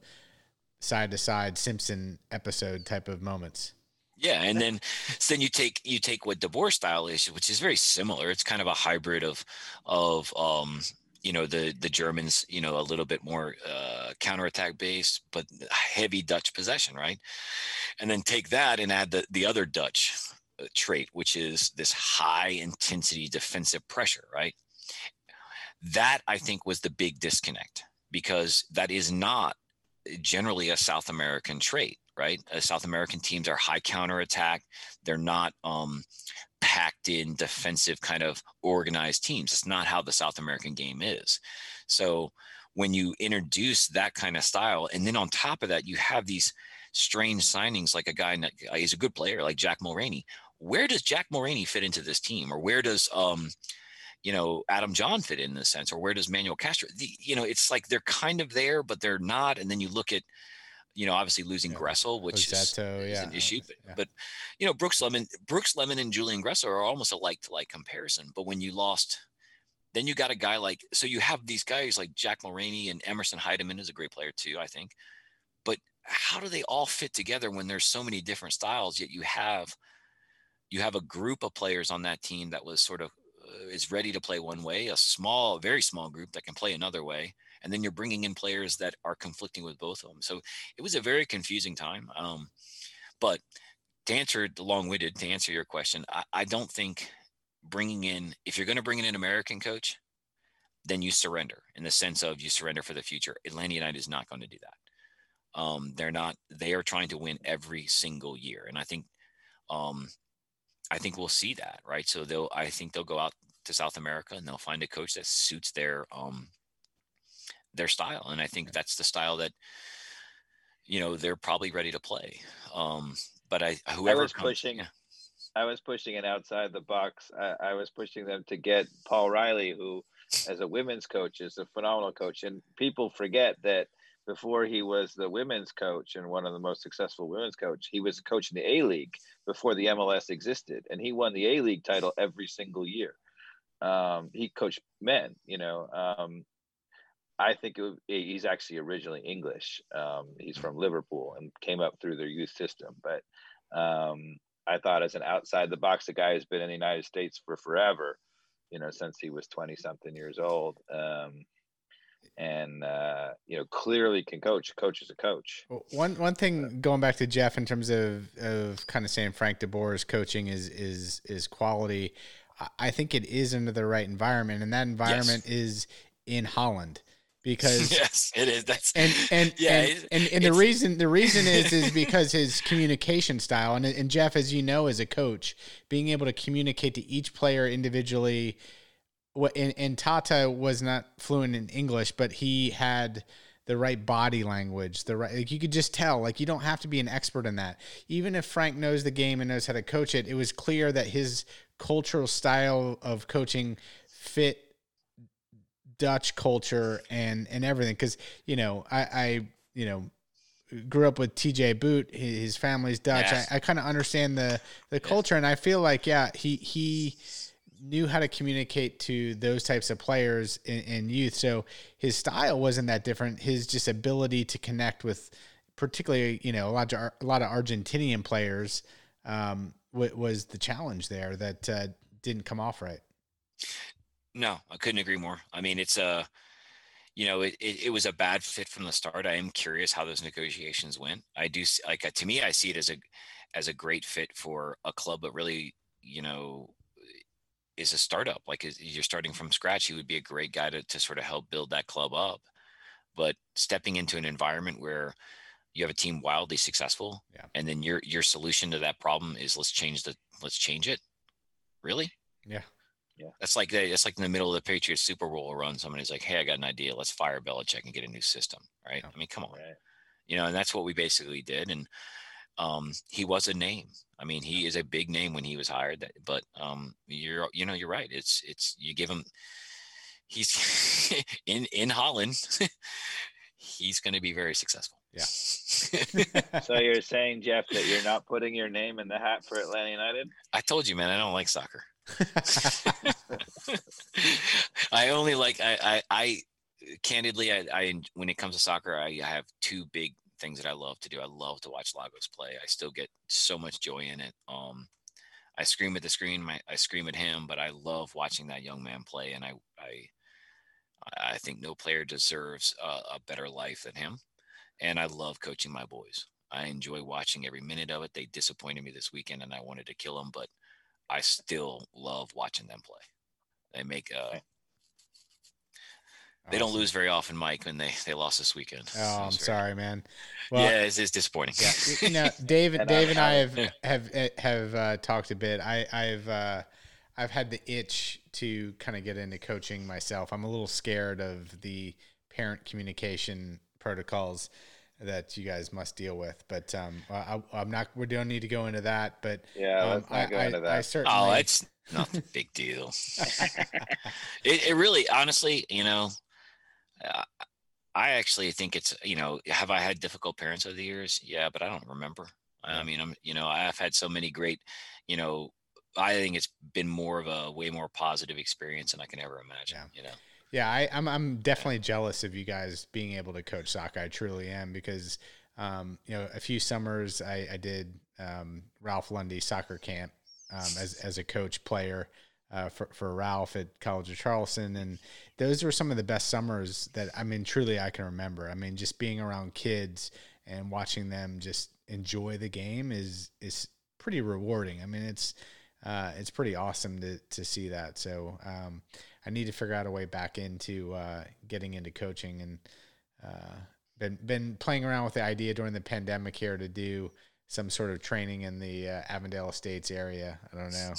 Speaker 1: side to side Simpson episode type of moments.
Speaker 3: Yeah, and then so then you take you take what DeBoer style is, which is very similar. It's kind of a hybrid of of um, you know the the Germans, you know, a little bit more uh, counterattack based, but heavy Dutch possession, right? And then take that and add the the other Dutch uh, trait, which is this high intensity defensive pressure, right? That I think was the big disconnect because that is not generally a South American trait, right? Uh, South American teams are high counterattack. They're not um, packed in defensive kind of organized teams. It's not how the South American game is. So when you introduce that kind of style, and then on top of that, you have these strange signings like a guy, he's a good player like Jack Mulraney. Where does Jack Mulraney fit into this team? Or where does, um, you know, Adam Jahn fit in this sense? Or where does Manuel Castro? The, you know, it's like they're kind of there, but they're not. And then you look at, you know, obviously losing yeah. Gressel, which is, yeah. is, an issue. But, yeah. but, you know, Brooks Lennon, Brooks Lennon, and Julian Gressel are almost a like to like comparison. But when you lost, then you got a guy like so you have these guys like Jack Mulraney and Emerson Hyndman is a great player too, I think. But how do they all fit together when there's so many different styles? Yet you have you have a group of players on that team that was sort of uh, is ready to play one way, a small, very small group that can play another way and then you're bringing in players that are conflicting with both of them. So it was a very confusing time. Um, but to answer the long-winded, to answer your question, I, I don't think bringing in if you're going to bring in an American coach, then you surrender in the sense of you surrender for the future. Atlanta United is not going to do that. Um, they're not. They are trying to win every single year, and I think, um, I think we'll see that, right? So they'll. I think they'll go out to South America and they'll find a coach that suits their um, their style, and I think that's the style that you know they're probably ready to play. Um, but I whoever
Speaker 2: I was comes, pushing, yeah. I was pushing it outside the box. I, I was pushing them to get Paul Riley, who, as a women's coach, is a phenomenal coach, and people forget that before he was the women's coach and one of the most successful women's coach, he was a coach in the A League before the MLS existed, and he won the A League title every single year. Um, he coached men, you know, um, I think it, he's actually originally English. Um, he's from Liverpool and came up through their youth system. But um, I thought, as an outside the box, the guy who's been in the United States for forever, you know, since he was 20 something years old. Um, and uh, you know clearly can coach. Coach is a coach.
Speaker 1: One one thing going back to Jeff in terms of of kind of saying Frank DeBoer's coaching is is is quality. I think it is under the right environment, and that environment yes. is in Holland because
Speaker 3: yes, it is. That's
Speaker 1: and and yeah, and, and, and the reason the reason is is because his communication style and and Jeff, as you know, as a coach, being able to communicate to each player individually. And, and Tata was not fluent in English, but he had the right body language, the right like you could just tell. Like you don't have to be an expert in that. Even if Frank knows the game and knows how to coach it, it was clear that his cultural style of coaching fit Dutch culture and and everything. Because you know, I, I you know grew up with TJ Boot. His family's Dutch. Yes. I, I kind of understand the the culture, and I feel like yeah, he he knew how to communicate to those types of players in, in, youth. So his style wasn't that different. His just ability to connect with, particularly you know a lot of a lot of Argentinian players, um, w- was the challenge there that uh, didn't come off right.
Speaker 3: No, I couldn't agree more. I mean, it's a, you know, it, it, it, was a bad fit from the start. I am curious how those negotiations went. I do like to me, I see it as a, as a great fit for a club but really, you know, is a startup. Like you're starting from scratch. He would be a great guy to, to sort of help build that club up. But stepping into an environment where you have a team wildly successful, yeah. and then your your solution to that problem is let's change the let's change it. Really?
Speaker 1: Yeah.
Speaker 3: Yeah. That's like it's like in the middle of the Patriots Super Bowl run. Somebody's like, "Hey, I got an idea. Let's fire Belichick and get a new system." Right? I mean, come on. Right. You know, and that's what we basically did. And um, he was a name. I mean, he is a big name when he was hired. That, but um, you're you know you're right. It's it's you give him. He's in in Holland. he's going to be very successful.
Speaker 1: Yeah.
Speaker 2: so you're saying, Jeff, that you're not putting your name in the hat for Atlanta United?
Speaker 3: I told you, man. I don't like soccer. I only like I I, I candidly I, I when it comes to soccer I, I have two big things that I love to do. I love to watch Lagos play. I still get so much joy in it. Um, I scream at the screen. My, I scream at him, but I love watching that young man play, and I I I think no player deserves a, a better life than him. And I love coaching my boys. I enjoy watching every minute of it. They disappointed me this weekend, and I wanted to kill them, but I still love watching them play. They make uh, they don't lose very often, Mike, when they they lost this weekend.
Speaker 1: Oh, I'm very, sorry, man.
Speaker 3: Well, yeah, it's, it's disappointing.
Speaker 1: Yeah, you know, Dave, and Dave and I have have eh, have uh, talked a bit. I I've uh, I've had the itch to kind of get into coaching myself. I'm a little scared of the parent communication protocols that you guys must deal with. But um, I, am not. We don't need to go into that. But
Speaker 2: yeah, um, let's not I, go into that. I
Speaker 3: certainly. Oh, it's not a big deal. it, it really, honestly, you know, I actually think it's you know, have I had difficult parents over the years? Yeah, but I don't remember. I mean, I'm you know, I've had so many great, you know, I think it's been more of a way more positive experience than I can ever imagine. Yeah. You know.
Speaker 1: Yeah, I, am I'm, I'm definitely jealous of you guys being able to coach soccer. I truly am because um, you know a few summers I, I did um, Ralph Lundy soccer camp um, as as a coach player uh, for for Ralph at College of Charleston, and those were some of the best summers that I mean truly I can remember. I mean just being around kids and watching them just enjoy the game is is pretty rewarding. I mean it's uh, it's pretty awesome to to see that. So um, I need to figure out a way back into uh, getting into coaching and uh, been been playing around with the idea during the pandemic here to do some sort of training in the uh, Avondale Estates area. I don't know.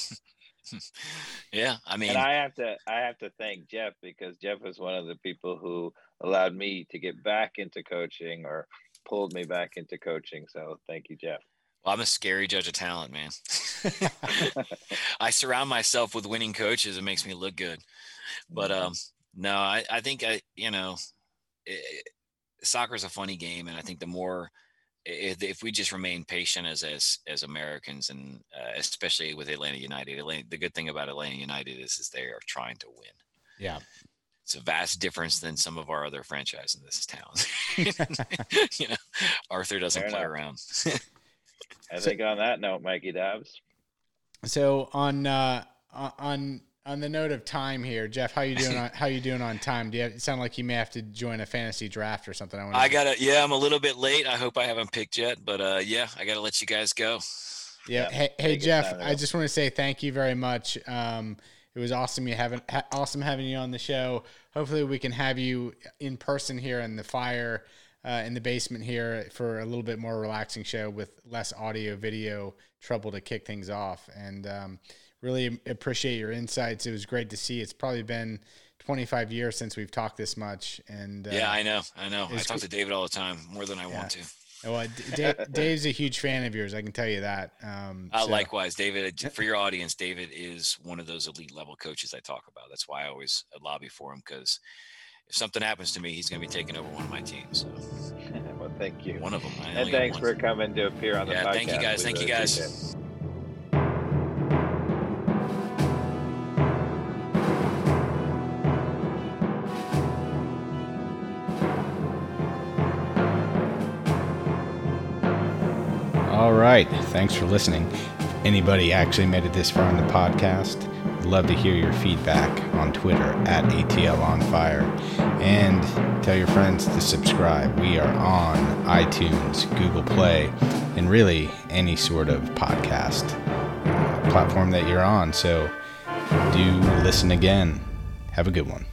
Speaker 3: yeah, I mean,
Speaker 2: and I have to I have to thank Jeff because Jeff was one of the people who allowed me to get back into coaching or pulled me back into coaching. So thank you, Jeff.
Speaker 3: Well, I'm a scary judge of talent, man. I surround myself with winning coaches. It makes me look good. But um, no, I, I think I, you know, soccer is a funny game, and I think the more if, if we just remain patient as as as Americans, and uh, especially with Atlanta United, Atlanta, the good thing about Atlanta United is is they are trying to win.
Speaker 1: Yeah.
Speaker 3: It's a vast difference than some of our other franchises in this town. you know, Arthur doesn't Fair play enough. around.
Speaker 2: I think on that note, Mikey Dobbs.
Speaker 1: So on uh, on on the note of time here, Jeff, how you doing? On, how you doing on time? Do you, have, it sound like you may have to join a fantasy draft or something?
Speaker 3: I, I gotta. Yeah, I'm a little bit late. I hope I haven't picked yet, but uh, yeah, I gotta let you guys go.
Speaker 1: Yeah. yeah hey, hey Jeff, I just want to say thank you very much. Um, it was awesome you having ha- awesome having you on the show. Hopefully, we can have you in person here in the fire uh, in the basement here for a little bit more relaxing show with less audio video trouble to kick things off. And um, really appreciate your insights. It was great to see. It's probably been 25 years since we've talked this much. And
Speaker 3: uh, yeah, I know, I know. I talk to David all the time, more than I yeah. want to.
Speaker 1: Well, Dave, Dave's a huge fan of yours. I can tell you that. Um,
Speaker 3: uh, Likewise, David. For your audience, David is one of those elite level coaches I talk about. That's why I always lobby for him because if something happens to me, he's going to be taking over one of my teams. So.
Speaker 2: well, thank you.
Speaker 3: One of them.
Speaker 2: and thanks for coming to appear on the
Speaker 3: yeah,
Speaker 2: podcast.
Speaker 3: Thank you guys. We thank really you guys.
Speaker 1: All right. Thanks for listening. If anybody actually made it this far in the podcast, I'd love to hear your feedback on Twitter at ATL on Fire. And tell your friends to subscribe. We are on iTunes, Google Play, and really any sort of podcast platform that you're on. So do listen again. Have a good one.